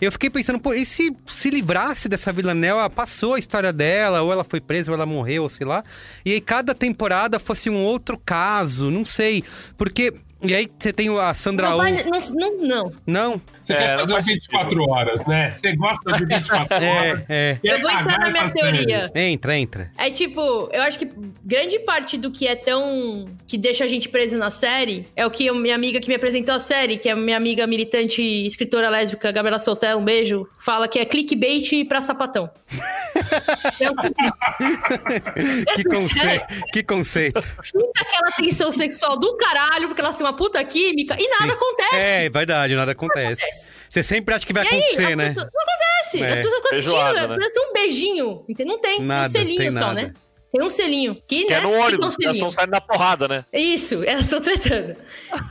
eu fiquei pensando, pô, e se se livrasse dessa Villanelle, passou a história dela, ou ela foi presa, ou ela morreu, ou sei lá. E aí cada temporada fosse um outro caso, não sei. Porque e aí você tem a Sandra Não, Oh. vai- não, não, não. Não? Você É, quer não fazer faz 24 horas, né? Você gosta de 24 horas. É, é. Eu vou entrar na minha essa série. teoria. Entra, entra. É tipo, eu acho que grande parte do que é tão. que deixa a gente preso na série é o que a minha amiga que me apresentou a série, que é a minha amiga militante escritora lésbica, Gabriela Soltel, um beijo, fala que é clickbait pra sapatão. É o seguinte, Que conceito. que conceito. fica aquela tensão sexual do caralho, porque elas têm uma puta química e nada acontece. É, verdade, nada acontece. Você sempre acha que vai E aí, acontecer, a né? pessoa- Não acontece. É. As pessoas ficam assistindo, Feijoada, né? parece um beijinho. entende? Não tem. Nada, tem um selinho tem só, nada. né? Tem um selinho. Que, Que né? é no Fica um ônibus, elas estão saindo na porrada, né? Isso, elas estão tretando.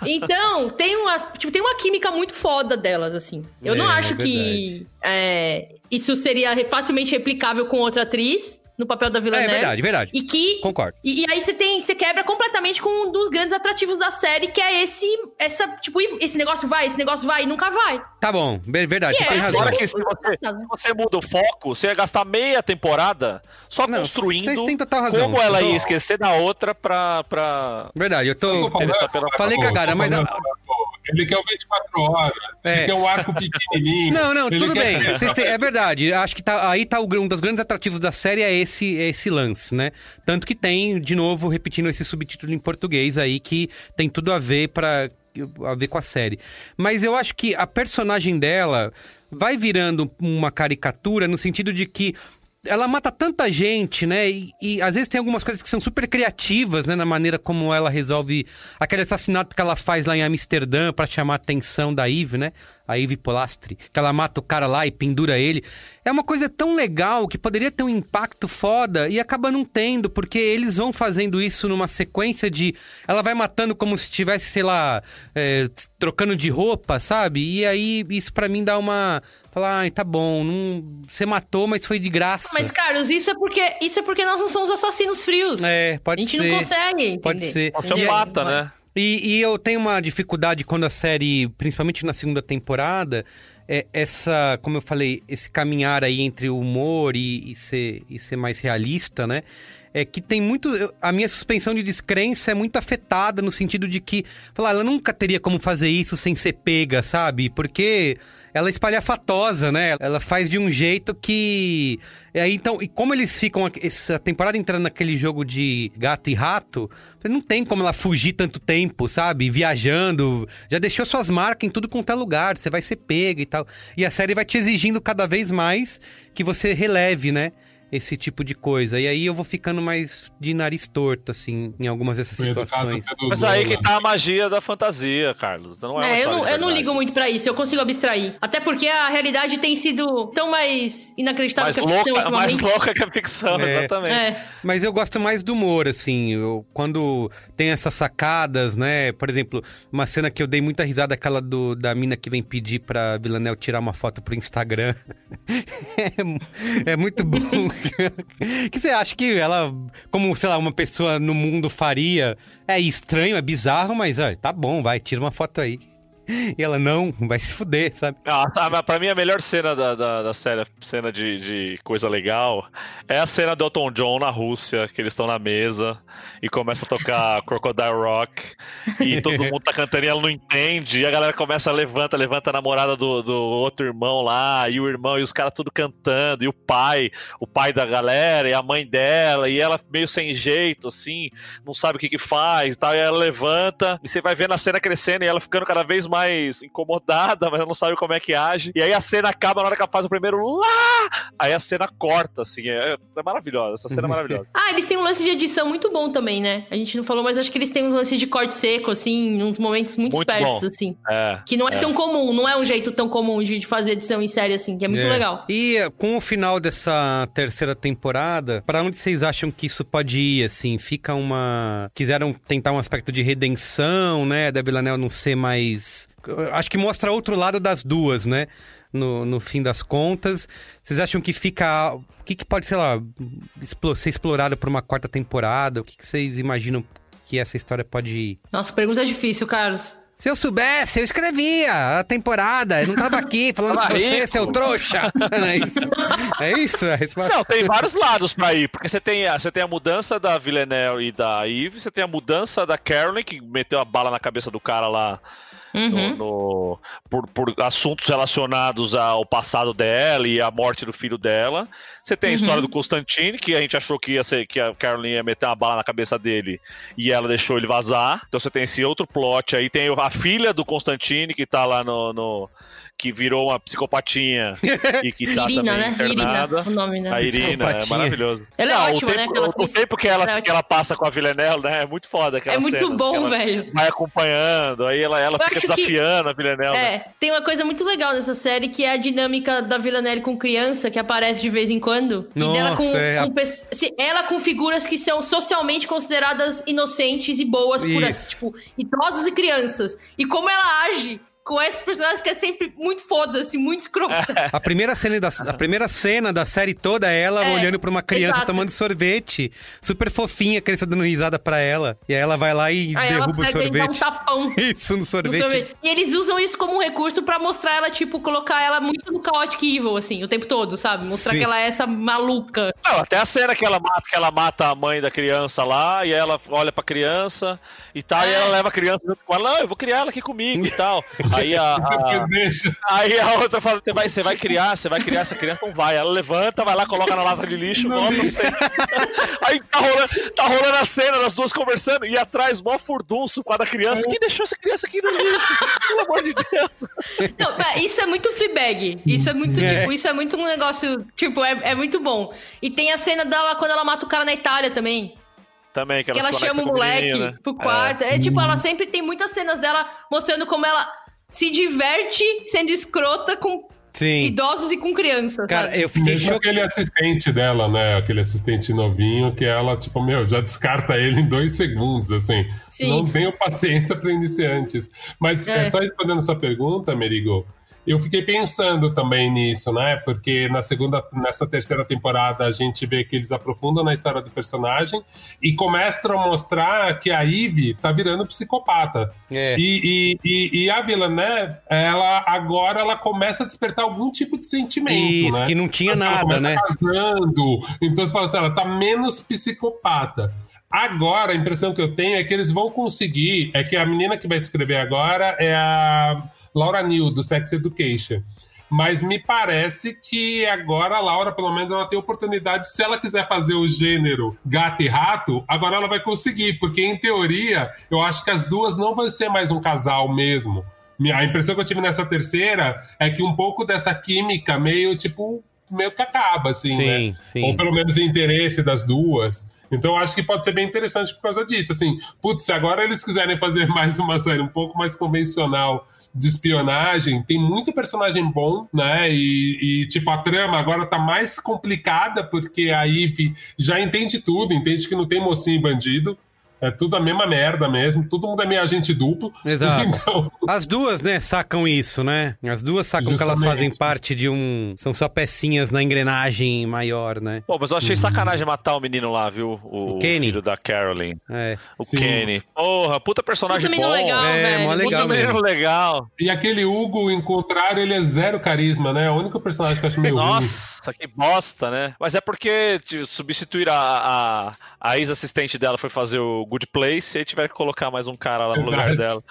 Então, tem umas, tipo, tem uma química muito foda delas, assim. Eu não É, acho é que é, isso seria facilmente replicável com outra atriz no papel da É Villanelle. verdade, verdade. E que Concordo. e, e aí você tem, você quebra completamente com um dos grandes atrativos da série, que é esse essa, tipo, esse negócio vai, esse negócio vai e nunca vai. Tá bom, verdade, Que você é? tem razão. Agora que se você, se você muda o foco, você ia gastar meia temporada só Não, construindo vocês têm total razão. como ela ia esquecer da outra pra. pra... Verdade, eu tô. eu Falei Pô, cagada, mas Ele quer o 24 horas, É. quer um arco pequenininho. Não, não, tudo bem. Têm- é verdade. Acho que tá, aí tá o, um dos grandes atrativos da série é esse, é esse lance, né? Tanto que tem, de novo, repetindo esse subtítulo em português aí, que tem tudo a ver para a ver com a série. Mas eu acho que a personagem dela vai virando uma caricatura no sentido de que ela mata tanta gente, né? E, e às vezes tem algumas coisas que são super criativas, né? Na maneira como ela resolve aquele assassinato que ela faz lá em Amsterdã pra chamar a atenção da Eve, né? A Eve Polastri. Que ela mata o cara lá e pendura ele. É uma coisa tão legal que poderia ter um impacto foda e acaba não tendo, porque eles vão fazendo isso numa sequência de. Ela vai matando como se estivesse, sei lá, é, trocando de roupa, sabe? E aí isso pra mim dá uma. Falar, ai, tá bom, não... você matou, mas foi de graça. Mas, Carlos, isso é porque isso é porque nós não somos assassinos frios. É, pode a gente ser. não consegue entender. Pode ser. Pode ser mata, né? E, e eu tenho uma dificuldade quando a série, principalmente na segunda temporada, é essa, como eu falei, esse caminhar aí entre o humor e, e ser, e ser mais realista, né? É que tem muito. A minha suspensão de descrença é muito afetada no sentido de que, falar, ela nunca teria como fazer isso sem ser pega, sabe? Porque ela é espalhafatosa, né? Ela faz de um jeito que. Aí, então, e como eles ficam essa temporada entrando naquele jogo de gato e rato, não tem como ela fugir tanto tempo, sabe? Viajando. Já deixou suas marcas em tudo quanto é lugar. Você vai ser pega e tal. E a série vai te exigindo cada vez mais que você releve, né? Esse tipo de coisa. E aí eu vou ficando mais de nariz torto, assim, em algumas dessas Foi situações. Mas aí que tá a magia da fantasia, Carlos. Não é, É, eu não, eu não ligo muito pra isso, eu consigo abstrair. Até porque a realidade tem sido tão mais inacreditável Mais que a ficção louca, mais ultimamente. louca que a ficção, É. exatamente. É. Mas eu gosto mais do humor, assim. eu- quando tem essas sacadas, né? Por exemplo, uma cena que eu dei muita risada, aquela do, da mina que vem pedir pra Villanelle tirar uma foto pro Instagram. é, é muito bom. que você acha que ela, como, sei lá, uma pessoa no mundo faria? É estranho, é bizarro, mas ó, tá bom, vai, tira uma foto aí. E ela, não, vai se fuder, sabe? Ah, tá, pra mim a melhor cena da, da, da série, cena de, de coisa legal, é a cena do Elton John na Rússia, que eles estão na mesa e começa a tocar Crocodile Rock e todo mundo tá cantando e ela não entende, e a galera começa a levanta, levanta a namorada do, do outro irmão lá, e o irmão e os caras tudo cantando, e o pai, o pai da galera, e a mãe dela, e ela meio sem jeito, assim, não sabe o que que faz e tal, e ela levanta, e você vai vendo a cena crescendo e ela ficando cada vez mais incomodada, mas ela não sabe como é que age. E aí a cena acaba na hora que ela faz o primeiro lá, aí a cena corta, assim, é, é maravilhosa, essa cena é maravilhosa. Ah, eles têm um lance de edição muito bom também, né? A gente não falou, mas acho que eles têm uns lances de corte seco, assim, uns momentos muito, Muito espertos, bom. assim. É, Que não é, é. tão comum, não é um jeito tão comum de fazer edição em série, assim, que é muito É. legal. E eh, com o final dessa terceira temporada, pra onde vocês acham que isso pode ir, assim? Fica uma... Quiseram tentar um aspecto de redenção, né? Da Villanelle não ser mais... Acho que mostra outro lado das duas, né? No, no fim das contas. Vocês acham que fica... O que, que pode, sei lá, ser explorado por uma quarta temporada? O que, que vocês imaginam que essa história pode ir? Nossa, pergunta difícil, Carlos. Se eu soubesse, eu escrevia a temporada. Eu não tava aqui falando com você, rico. seu trouxa. Não é isso? É isso a resposta? Não, tem vários lados pra ir, porque você tem, a, você tem a mudança da Villanelle e da Eve, você tem a mudança da Carolyn, que meteu a bala na cabeça do cara lá Uhum. no, no- por, por assuntos relacionados ao passado dela e à morte do filho dela. Você tem a Uhum. história do Constantine, que a gente achou que ia ser que a Carolyn ia meter uma bala na cabeça dele e ela deixou ele vazar. Então você tem esse outro plot aí. Tem a filha do Constantine, que tá lá no. no- que virou uma psicopatinha e que tá Irina, também né? Irina, internada. o nome, né? A Irina, é maravilhoso. Ela é Não, ótima, o tempo, né? Aquela o- o tempo que ela, é que ela passa com a Villanelle, né? É muito foda. aquelas É muito bom, ela velho. Vai acompanhando, aí ela, ela Eu fica acho que- desafiando a Villanelle. né? É, tem uma coisa muito legal nessa série que é a dinâmica da Villanelle com criança, que aparece de vez em quando. e dela com, Nossa, é com ela com figuras que são socialmente consideradas inocentes e boas por Isso. tipo, idosos e crianças. E como ela age com esses personagens que é sempre muito foda-se, muito escrota. A primeira, cena da, a primeira cena da série toda é ela É, olhando pra uma criança exato. tomando sorvete. Super fofinha, a criança dando risada pra ela. E aí ela vai lá e Aí ela derruba o pega e dá um sorvete. tapão. Isso, no no sorvete. sorvete. E eles usam isso como um recurso pra mostrar ela, tipo, colocar ela muito no chaotic evil, assim, o tempo todo, sabe? Mostrar Sim. que ela é essa maluca. Não, até a cena que ela mata, que ela mata a mãe da criança lá, e ela olha pra criança e tal, e É. ela leva a criança junto com ela, não, eu vou criar ela aqui comigo e tal. Aí a, a- aí a outra fala, você vai, você vai criar, você vai criar essa criança, não vai. Ela levanta, vai lá, coloca na lata de lixo, volta sem. Aí tá rolando, tá rolando a cena das duas conversando, e atrás, mó furdunço com a da criança. Quem deixou essa criança aqui no lixo? Pelo amor de Deus. Não, pera, isso é muito Fleabag. Isso é muito, É. tipo, isso é muito um negócio, tipo, é, é muito bom. E tem a cena dela quando ela mata o cara na Itália também. Também, que Que ela, chama o moleque menino, né? pro quarto. É. tipo, ela sempre tem muitas cenas dela mostrando como ela se diverte sendo escrota com Sim. idosos e com crianças. Cara, sabe? eu fiquei Mesmo chocado. aquele assistente dela, né? Aquele assistente novinho que ela, tipo, meu, já descarta ele em dois segundos, assim. Sim. Não tenho paciência para iniciantes. Mas é. É. só respondendo sua pergunta, Merigo, eu fiquei pensando também nisso, né? Porque na segunda, nessa terceira temporada a gente vê que eles aprofundam na história do personagem e começam a mostrar que a Ivy tá virando psicopata. É. E, e, e, e a Villanelle, ela agora ela começa a despertar algum tipo de sentimento, Isso, né? que não tinha Ela nada, né? casando. Então você fala assim, ela tá menos psicopata. Agora, a impressão que eu tenho é que eles vão conseguir. É que a menina que vai escrever agora é a Laura Neal, do Sex Education. Mas me parece que agora a Laura, pelo menos, ela tem oportunidade. Se ela quiser fazer o gênero gato e rato, agora ela vai conseguir. Porque, em teoria, eu acho que as duas não vão ser mais um casal mesmo. A impressão que eu tive nessa terceira é que um pouco dessa química meio, tipo, meio que acaba, assim, Sim, né? sim. Ou pelo menos o interesse das duas. Então acho que pode ser bem interessante por causa disso. Assim, putz, se agora eles quiserem fazer mais uma série um pouco mais convencional de espionagem, tem muito personagem bom, né? E, e, tipo, a trama agora tá mais complicada porque a Eve já entende tudo, entende que não tem mocinho e bandido. É tudo a mesma merda mesmo, todo mundo é meio agente duplo. Exato. Então, As duas, né, sacam isso, né? As duas sacam que elas Justamente. fazem parte de um. São só pecinhas na engrenagem maior, né? Pô, mas eu achei sacanagem matar o menino lá, viu? O, O Kenny. filho da Carolyn. É. O Sim. Kenny. Porra, puta personagem Puta bom. legal, É, velho. mó legal Puta menino- legal. e aquele Hugo, em contrário, ele é zero carisma, né? É o único personagem que eu acho meio ruim. Nossa, que bosta, né? Mas é porque tipo, substituir a, a, a ex-assistente dela foi fazer o Good Place e aí tiveram que colocar mais um cara lá no lugar dela.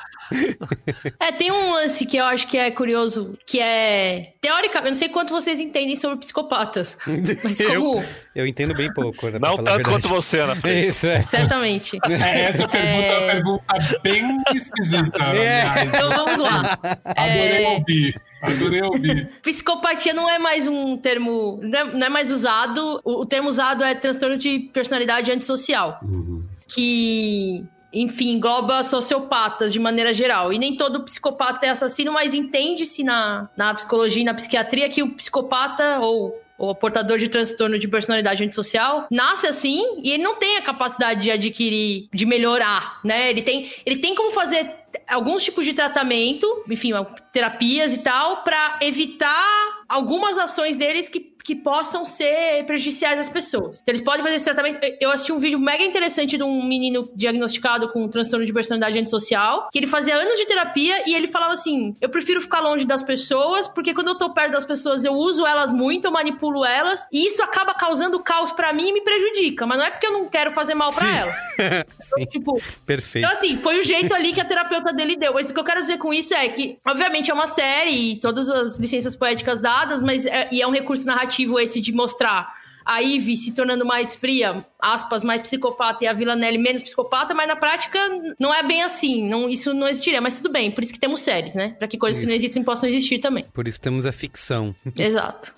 É, tem um lance que eu acho que é curioso, que é. Teoricamente, eu não sei quanto vocês entendem sobre psicopatas. Mas como. Eu, eu entendo bem pouco, né, Não tanto quanto você, Ana Fê. Isso, é. Certamente. É, essa pergunta é uma pergunta bem esquisita, É. Então vamos lá. Adorei É, ouvir. Adorei ouvir. Psicopatia não é mais um termo. Não é, não é mais usado. O, o, termo usado é transtorno de personalidade antissocial. Uhum. Que. Enfim, engloba sociopatas de maneira geral. E nem todo psicopata é assassino, mas entende-se na, na psicologia e na psiquiatria que o psicopata ou o portador de transtorno de personalidade antissocial, nasce assim e ele não tem a capacidade de adquirir, de melhorar, né? Ele tem, ele tem como fazer alguns tipos de tratamento, enfim, terapias e tal, para evitar algumas ações deles que que possam ser prejudiciais às pessoas. Então, eles podem fazer esse tratamento. Eu assisti um vídeo mega interessante de um menino diagnosticado com um transtorno de personalidade antissocial, que ele fazia anos de terapia e ele falava assim: eu prefiro ficar longe das pessoas, porque quando eu tô perto das pessoas eu uso elas muito, eu manipulo elas, e isso acaba causando caos para mim e me prejudica. Mas não é porque eu não quero fazer mal para elas. Então, tipo, Perfeito. Então, assim, foi o jeito ali que a terapeuta dele deu. Mas o que eu quero dizer com isso é que, obviamente, é uma série e todas as licenças poéticas dadas, mas é, e é um recurso narrativo narrativo esse de mostrar a Ivy se tornando mais fria, aspas, mais psicopata e a Villanelle menos psicopata, mas na prática não é bem assim. Não, isso não existiria, mas tudo bem. Por isso que temos séries, né? Para que coisas isso. que não existem possam existir também. Por isso temos a ficção. Exato.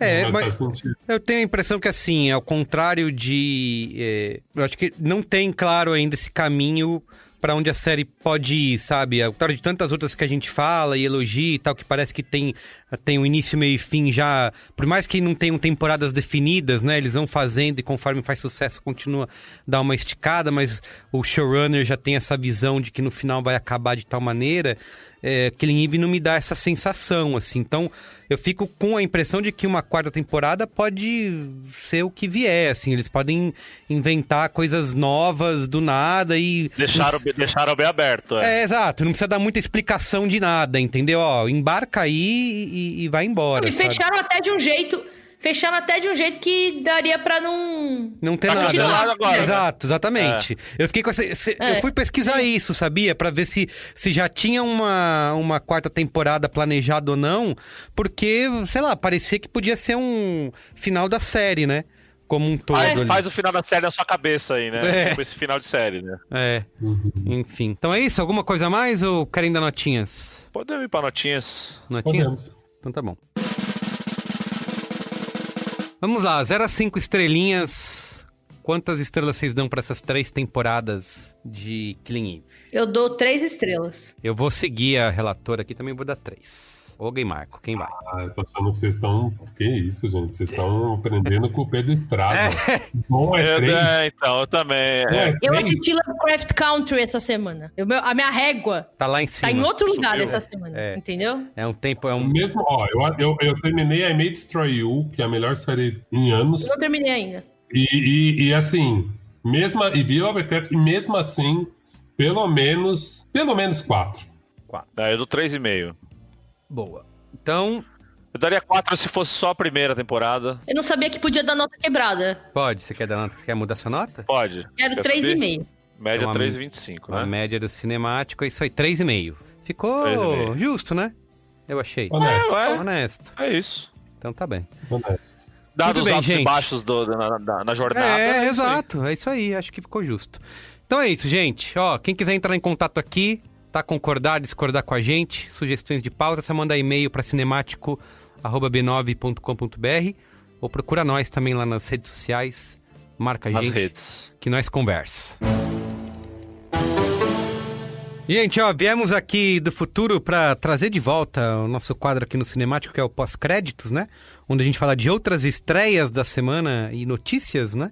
É, mas, mas eu tenho a impressão que assim, ao contrário de. É, eu acho que não tem claro ainda esse caminho para onde a série pode ir, sabe? Ao contrário de tantas outras que a gente fala e elogia e tal, que parece que tem, tem um início, meio e fim já. Por mais que não tenham temporadas definidas, né? Eles vão fazendo e conforme faz sucesso continua dar uma esticada, mas o showrunner já tem essa visão de que no final vai acabar de tal maneira é, Killing Eve não me dá essa sensação, assim. Então, eu fico com a impressão de que uma quarta temporada pode ser o que vier, assim. Eles podem inventar coisas novas do nada e... Deixaram, não... deixaram bem aberto, é. É, exato. Não precisa dar muita explicação de nada, entendeu? Ó, embarca aí e, e vai embora, E fecharam até de um jeito fechando até de um jeito que daria para não. Não ter nada. Né? Agora. Exato, exatamente. É. Eu fiquei com essa. Se, é. Eu fui pesquisar Sim. isso, sabia? para ver se, se já tinha uma, uma quarta temporada planejada ou não. Porque, sei lá, parecia que podia ser um final da série, né? Como um todo. Faz, faz o final da série na sua cabeça aí, né? É. Tipo esse final de série, né? É. Uhum. Enfim. Então é isso? Alguma coisa a mais ou querem dar notinhas? Podemos ir pra notinhas. Notinhas? Podemos. Então tá bom. Vamos lá, 0 a 5 estrelinhas. Quantas estrelas vocês dão para essas três temporadas de Killing Eve? Eu dou três estrelas. Eu vou seguir a relatora aqui, também vou dar três. Ô, Gay Marco, quem vai? Ah, eu tô achando que vocês estão. Que isso, gente? Vocês estão aprendendo com o Pedro Estrada. É. Bom é três. É, então, eu também. É. Eu assisti Lovecraft Country essa semana. Eu, a minha régua. Tá lá em cima. Tá em outro lugar essa semana. É. Entendeu? É um tempo. É um... Mesmo, ó, eu, eu, eu terminei I May Destroy You, que é a melhor série em anos. Eu não terminei ainda. E, e, e assim, mesmo, e vi Lovecraft, e mesmo assim pelo menos. Pelo menos quatro. Quatro. É, eu dou três e meio. Boa. Então. Eu daria quatro se fosse só a primeira temporada. Eu não sabia que podia dar nota quebrada. Pode. Você quer dar nota? Você quer mudar sua nota? Pode. Quero três e meio. Média então, 3,25, né? A média do cinemático é isso aí, 3,5. Ficou justo, né? Eu achei. Honesto. É, é, Honesto. É isso. Então tá bem. Honesto. Dados os altos gente. e baixos do, na, na, na, jornada. É, é exato. É isso aí. Acho que ficou justo. Então é isso, gente. Ó, quem quiser entrar em contato aqui, tá? Concordar, discordar com a gente, sugestões de pauta, você manda e-mail para cinemático@b9.com.br ou procura nós também lá nas redes sociais. Marca a gente redes. que nós conversa. Gente, ó, viemos aqui do futuro para trazer de volta o nosso quadro aqui no Cinemático, que é o pós-créditos, né? Onde a gente fala de outras estreias da semana e notícias, né?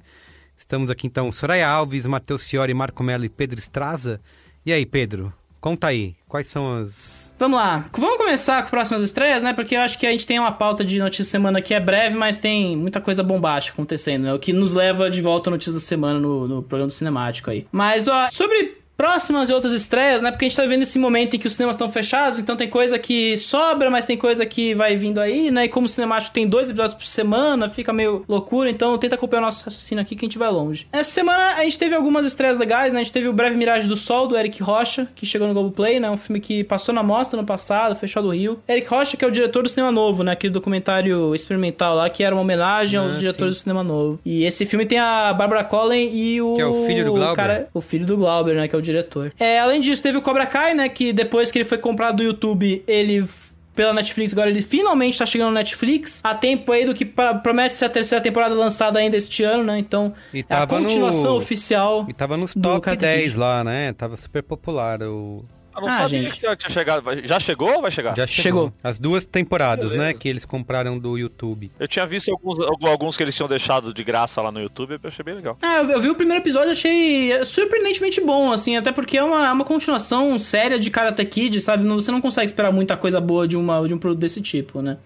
Estamos aqui então, Soraya Alves, Matheus Fiore, Marco Melo e Pedro Estraza. E aí, Pedro, conta aí, quais são as. Vamos lá, vamos começar com próximas estreias, né? Porque eu acho que a gente tem uma pauta de notícia semana que é breve, mas tem muita coisa bombástica acontecendo, né? O que nos leva de volta a notícia da semana no, no programa do cinemático aí. Mas, ó, sobre próximas e outras estreias, né? Porque a gente tá vendo esse momento em que os cinemas estão fechados, então tem coisa que sobra, mas tem coisa que vai vindo aí, né? E como o cinemático tem dois episódios por semana, fica meio loucura, então tenta acompanhar o nosso raciocínio aqui que a gente vai longe. Essa semana a gente teve algumas estreias legais, né? A gente teve o Breve Miragem do Sol, do Eric Rocha, que chegou no Globoplay, né? Um filme que passou na mostra no passado, fechou do Rio. Eric Rocha, que é o diretor do Cinema Novo, né? Aquele documentário experimental lá, que era uma homenagem aos ah, diretores sim. do Cinema Novo. E esse filme tem a Barbara Collen e o... Que é o filho do Glauber. O, cara, o filho do Glauber, né? Que é o diretor. É, além disso, teve o Cobra Kai, né? Que depois que ele foi comprado do YouTube, ele pela Netflix, agora ele finalmente tá chegando no Netflix. Há tempo aí do que pra, promete ser a terceira temporada lançada ainda este ano, né? Então, é a continuação no- oficial. E tava nos top Karate 10 Kid. lá, né? Tava super popular o... Eu não Ah, sabia gente. que já tinha chegado. Já chegou ou vai chegar? Já chegou. Chegou. As duas temporadas, Beleza. né? Que eles compraram do YouTube. Eu tinha visto alguns, alguns que eles tinham deixado de graça lá no YouTube, eu achei bem legal. Ah, eu, eu vi o primeiro episódio e achei surpreendentemente bom, assim, até porque é uma, é uma continuação séria de Karate Kid, sabe? Você não consegue esperar muita coisa boa de, uma, de um produto desse tipo, né?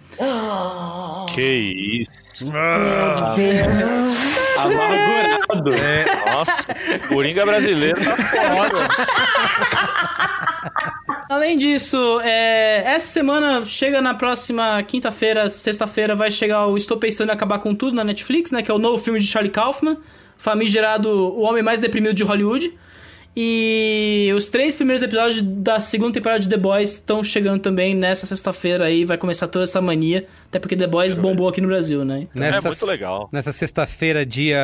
Que isso. Amargurado. Nossa, Coringa brasileiro tá foda. Além disso, é, essa semana chega na próxima quinta-feira, sexta-feira, vai chegar o Estou Pensando em Acabar com Tudo na Netflix, né? Que é o novo filme de Charlie Kaufman, famigerado O Homem Mais Deprimido de Hollywood. E os três primeiros episódios da segunda temporada de The Boys estão chegando também nessa sexta-feira aí, vai começar toda essa mania, até porque The Boys bombou aqui no Brasil, né? Nessa, É muito legal. Nessa sexta-feira, dia,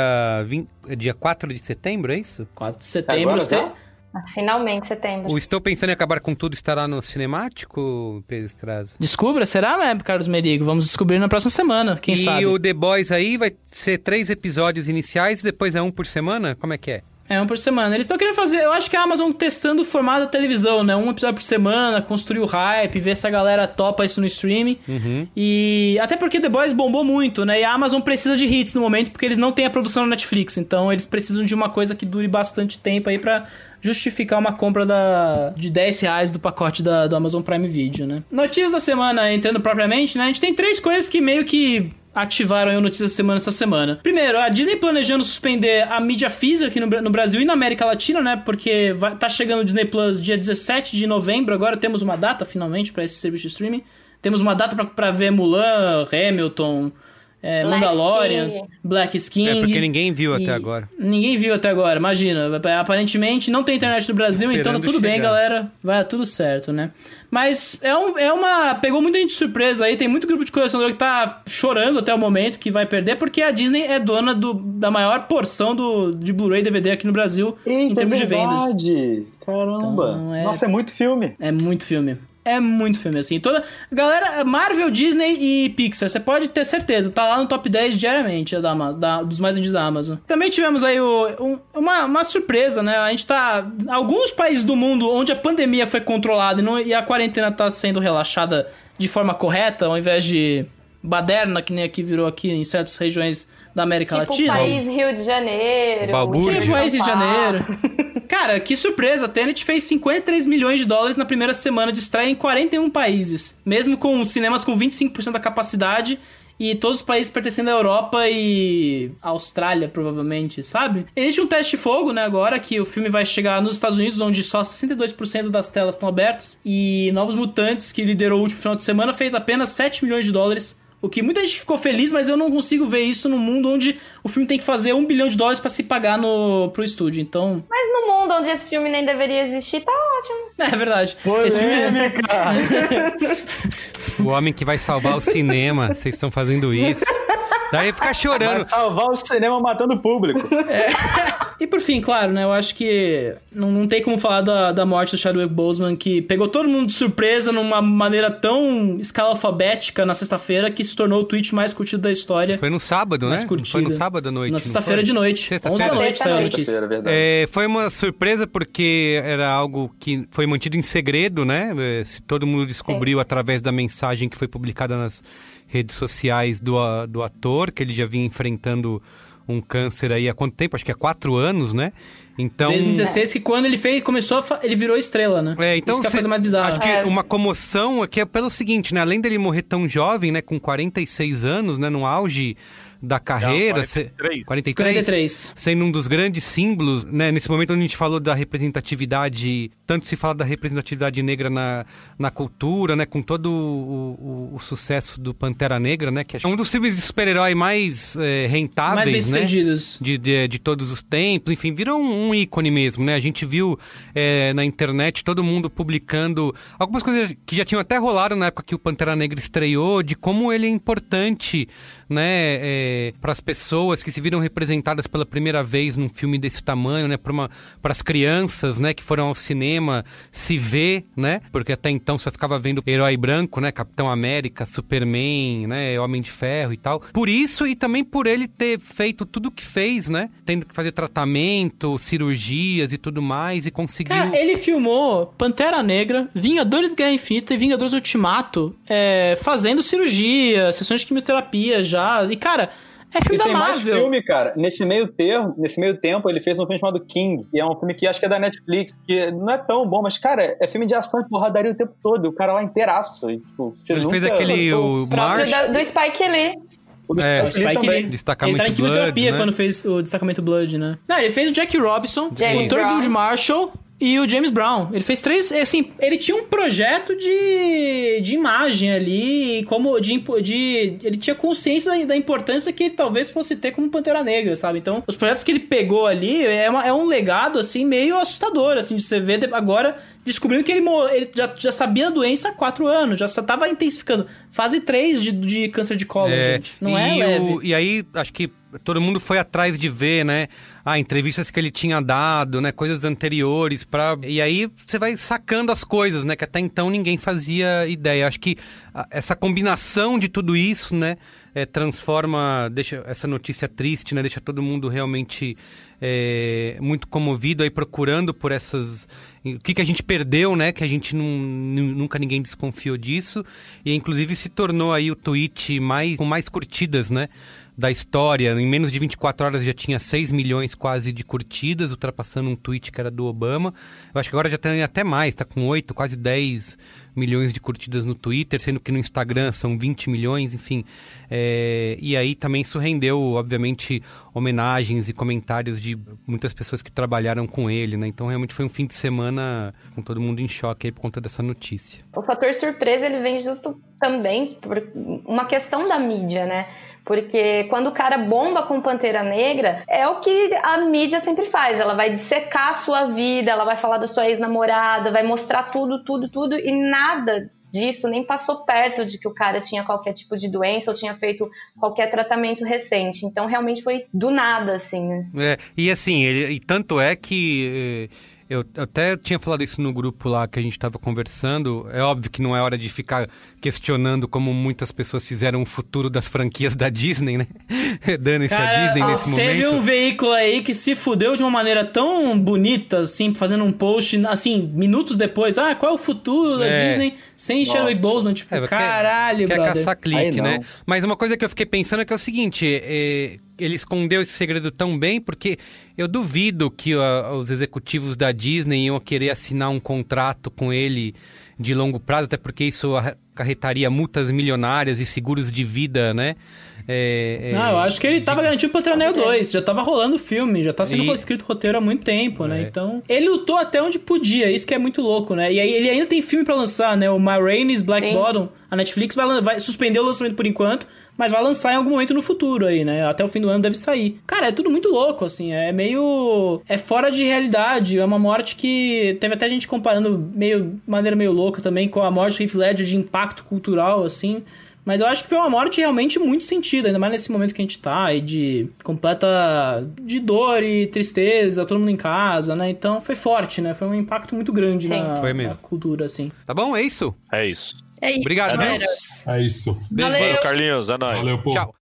20, dia 4 de setembro, é isso? 4 de setembro, Agora? Ah, Finalmente, setembro. O Estou Pensando em Acabar com Tudo estará no cinemático, Pedro Estrada? Descubra, será, né, Carlos Merigo? Vamos descobrir na próxima semana, quem e sabe. o The Boys aí vai ser três episódios iniciais e depois é um por semana? Como é que é? É, um por semana. Eles estão querendo fazer. Eu acho que a Amazon testando o formato da televisão, né? Um episódio por semana, construir o hype, ver se a galera topa isso no streaming. Uhum. E até porque The Boys bombou muito, né? E a Amazon precisa de hits no momento, porque eles não têm a produção no Netflix. Então eles precisam de uma coisa que dure bastante tempo aí pra justificar uma compra da, de 10 reais do pacote da, do Amazon Prime Video, né? Notícias da semana, entrando propriamente, né? A gente tem três coisas que meio que ativaram o Notícias Semana essa semana. Primeiro, a Disney planejando suspender a mídia física aqui no, no Brasil e na América Latina, né? Porque vai, tá chegando o Disney Plus dia 17 de novembro, agora temos uma data finalmente pra esse serviço de streaming. Temos uma data pra ver Mulan, Hamilton, é, Black Mandalorian, King. Black Skin. É porque ninguém viu E- até agora. Ninguém viu até agora, imagina. Aparentemente não tem internet no Brasil, então tá Esperando tudo bem, chegar. galera. Vai tudo certo, né? Mas é, um, é uma. Pegou muita gente de surpresa aí. Tem muito grupo de colecionador que tá chorando até o momento que vai perder, porque a Disney é dona do, da maior porção do, de Blu-ray DVD aqui no Brasil em Eita, é termos de vendas. verdade. Caramba. Então, é- Nossa, é muito filme. É muito filme. É muito filme, assim. Toda. Galera, Marvel, Disney e Pixar, você pode ter certeza, tá lá no top 10 diariamente da, Ama- da- dos mais vendidos da Amazon. Também tivemos aí o- um- uma, uma surpresa, né? A gente tá. Alguns países do mundo onde a pandemia foi controlada e, não- e a quarentena tá sendo relaxada de forma correta, ao invés de baderna, que nem aqui virou aqui em certas regiões da América Tipo o Latina. país Rio de Janeiro. Balbúrdia. Tipo, país Rio de. Janeiro. Cara, que surpresa. Tenet fez 53 milhões de dólares na primeira semana de estreia em 41 países. Mesmo com cinemas com 25% da capacidade e todos os países pertencendo à Europa e Austrália, provavelmente, sabe? Existe um teste de fogo, né, agora, que o filme vai chegar nos Estados Unidos, onde só 62% das telas estão abertas. E Novos Mutantes, que liderou o último final de semana, fez apenas 7 milhões de dólares. O que muita gente ficou feliz, mas eu não consigo ver isso num mundo onde o filme tem que fazer um bilhão de dólares pra se pagar no, pro estúdio. Então, Mas no mundo onde esse filme nem deveria existir, tá ótimo. é verdade. Esse filme é- Polêmica. O homem que vai salvar o cinema, vocês estão fazendo isso. Daí ficar chorando. Vai salvar o cinema matando o público. E por fim, claro, né? Eu acho que não, não tem como falar da, da morte do Chadwick Boseman, que pegou todo mundo de surpresa numa maneira tão escala alfabética na sexta-feira que se tornou o tweet mais curtido da história. Foi no sábado, Mais né? curtido. Foi no sábado à noite. Na sexta-feira de noite. 11 Sexta-feira. da noite saiu a Sexta-feira. notícia. Sexta-feira, é verdade. É, foi uma surpresa porque era algo que foi mantido em segredo, né? É, se Todo mundo descobriu através da mensagem que foi publicada nas redes sociais do, do ator, que ele já vinha enfrentando um câncer aí há quanto tempo? Acho que há quatro anos, né? Então. 2016, que quando ele fez, começou a fa- ele virou estrela, né? É, então Isso que é a coisa mais bizarra. Acho que uma comoção aqui é pelo seguinte, né? Além dele morrer tão jovem, né? Com 46 anos, né? No auge da carreira. Não, se- 43. 43. 43. Sendo um dos grandes símbolos, né? Nesse momento onde a gente falou da representatividade, tanto se fala da representatividade negra na, na cultura, né? Com todo o, o- o sucesso do Pantera Negra, né? Que é um dos filmes de super-herói mais eh, rentáveis, Mais bem né? de, de, de todos os tempos, enfim, virou um, um ícone mesmo, né? A gente viu é, na internet todo mundo publicando algumas coisas que já tinham até rolado na época que o Pantera Negra estreou, de como ele é importante, né? é, para as pessoas que se viram representadas pela primeira vez num filme desse tamanho, né? Para as crianças, né? Que foram ao cinema se ver, né? Porque até então só ficava vendo herói branco, né? Capitão América, Superman, né? Homem de Ferro e tal. Por isso e também por ele ter feito tudo o que fez, né? Tendo que fazer tratamento, cirurgias e tudo mais e conseguiu. Cara, ele filmou Pantera Negra, Vingadores Guerra Infinita e Vingadores Ultimato é, fazendo cirurgia, sessões de quimioterapia já. E, cara, é filme e da tem mais Marvel. filme, cara. Nesse meio termo, nesse meio tempo, ele fez um filme chamado King, que é um filme que acho que é da Netflix, que não é tão bom, mas, cara, é filme de ação e porradaria o tempo todo. E o cara lá inteiraço. E, tipo, você Ele nunca... fez aquele o da- do Spike Lee. O do É, Spike Lee Spike também. Lee. Destacamento ele tá em quimioterapia Blood, né? quando fez o destacamento Blood, né? Não, ele fez o Jack Robinson, James o Thurgood. Marshall e o James Brown. Ele fez três, assim, ele tinha um projeto de, de imagem ali, como de, de ele tinha consciência da, da importância que ele talvez fosse ter como Pantera Negra, sabe? Então, os projetos que ele pegou ali é, uma- é um legado, assim, meio assustador, assim, de você ver agora descobrindo que ele, ele já, já sabia a doença há quatro anos, já tava intensificando. Fase 3 de, de câncer de colo, É, gente. Não é leve. o- e aí, acho que todo mundo foi atrás de ver, né? Ah, entrevistas que ele tinha dado, né? Coisas anteriores para E aí você vai sacando as coisas, né? Que até então ninguém fazia ideia. Acho que ah, essa combinação de tudo isso, né? é, transforma, deixa essa notícia triste, né? Deixa todo mundo realmente é, muito comovido aí procurando por essas o que, que a gente perdeu, né? Que a gente nunca ninguém desconfiou disso e inclusive se tornou aí o tweet mais com mais curtidas, né? Da história. Em menos de 24 horas já tinha 6 milhões quase de curtidas, ultrapassando um tweet que era do Obama. Eu acho que agora já tem até mais, tá com 8, quase 10 milhões de curtidas no Twitter, sendo que no Instagram são 20 milhões, enfim. É, e aí também isso rendeu, obviamente, homenagens e comentários de muitas pessoas que trabalharam com ele, né? Então realmente foi um fim de semana com todo mundo em choque aí por conta dessa notícia. O fator surpresa ele vem justo também por uma questão da mídia, né? Porque quando o cara bomba com Pantera Negra, é o que a mídia sempre faz. Ela vai dissecar a sua vida, ela vai falar da sua ex-namorada, vai mostrar tudo, tudo, tudo, e nada disso nem passou perto de que o cara tinha qualquer tipo de doença ou tinha feito qualquer tratamento recente. Então realmente foi do nada, assim, né? É, e assim, ele, e tanto é que eh, eu até tinha falado isso no grupo lá que a gente estava conversando. É óbvio que não é hora de ficar questionando como muitas pessoas fizeram o futuro das franquias da Disney, né? Dando-se a Disney nesse teve momento. um veículo aí que se fudeu de uma maneira tão bonita, assim, fazendo um post, assim, minutos depois. Ah, qual é o futuro da É. Disney sem Nossa. Chadwick Boseman? Tipo, É, quer- caralho, quer brother. caçar clique, né? Mas uma coisa que eu fiquei pensando é que é o seguinte: é, ele escondeu esse segredo tão bem porque eu duvido que ó, os executivos da Disney iam querer assinar um contrato com ele de longo prazo, até porque isso acarretaria multas milionárias e seguros de vida, né? É, é, Não, eu acho que ele tava garantindo Pantera Negra 2. Já tava rolando o filme, já tá sendo E- É. escrito roteiro há muito tempo, né? Então. Ele lutou até onde podia, isso que é muito louco, né? E aí ele ainda tem filme pra lançar, né? O Ma Rainey's Black Sim. Bottom. A Netflix vai, vai suspender o lançamento por enquanto, mas vai lançar em algum momento no futuro aí, né? Até o fim do ano deve sair. Cara, é tudo muito louco, assim. É meio. É fora de realidade. É uma morte que. Teve até gente comparando meio. de maneira meio louca também com a morte do Heath Ledger de impacto cultural, assim. Mas eu acho que foi uma morte realmente muito sentida, ainda mais nesse momento que a gente tá, e de completa de dor e tristeza, todo mundo em casa, né? Então foi forte, né? Foi um impacto muito grande Sim. na, Foi mesmo. na cultura, assim. Tá bom? É isso? É isso. É isso. Obrigado, viu? É isso. Beijo. Valeu. Valeu, Carlinhos. É nóis. Valeu, povo. Tchau.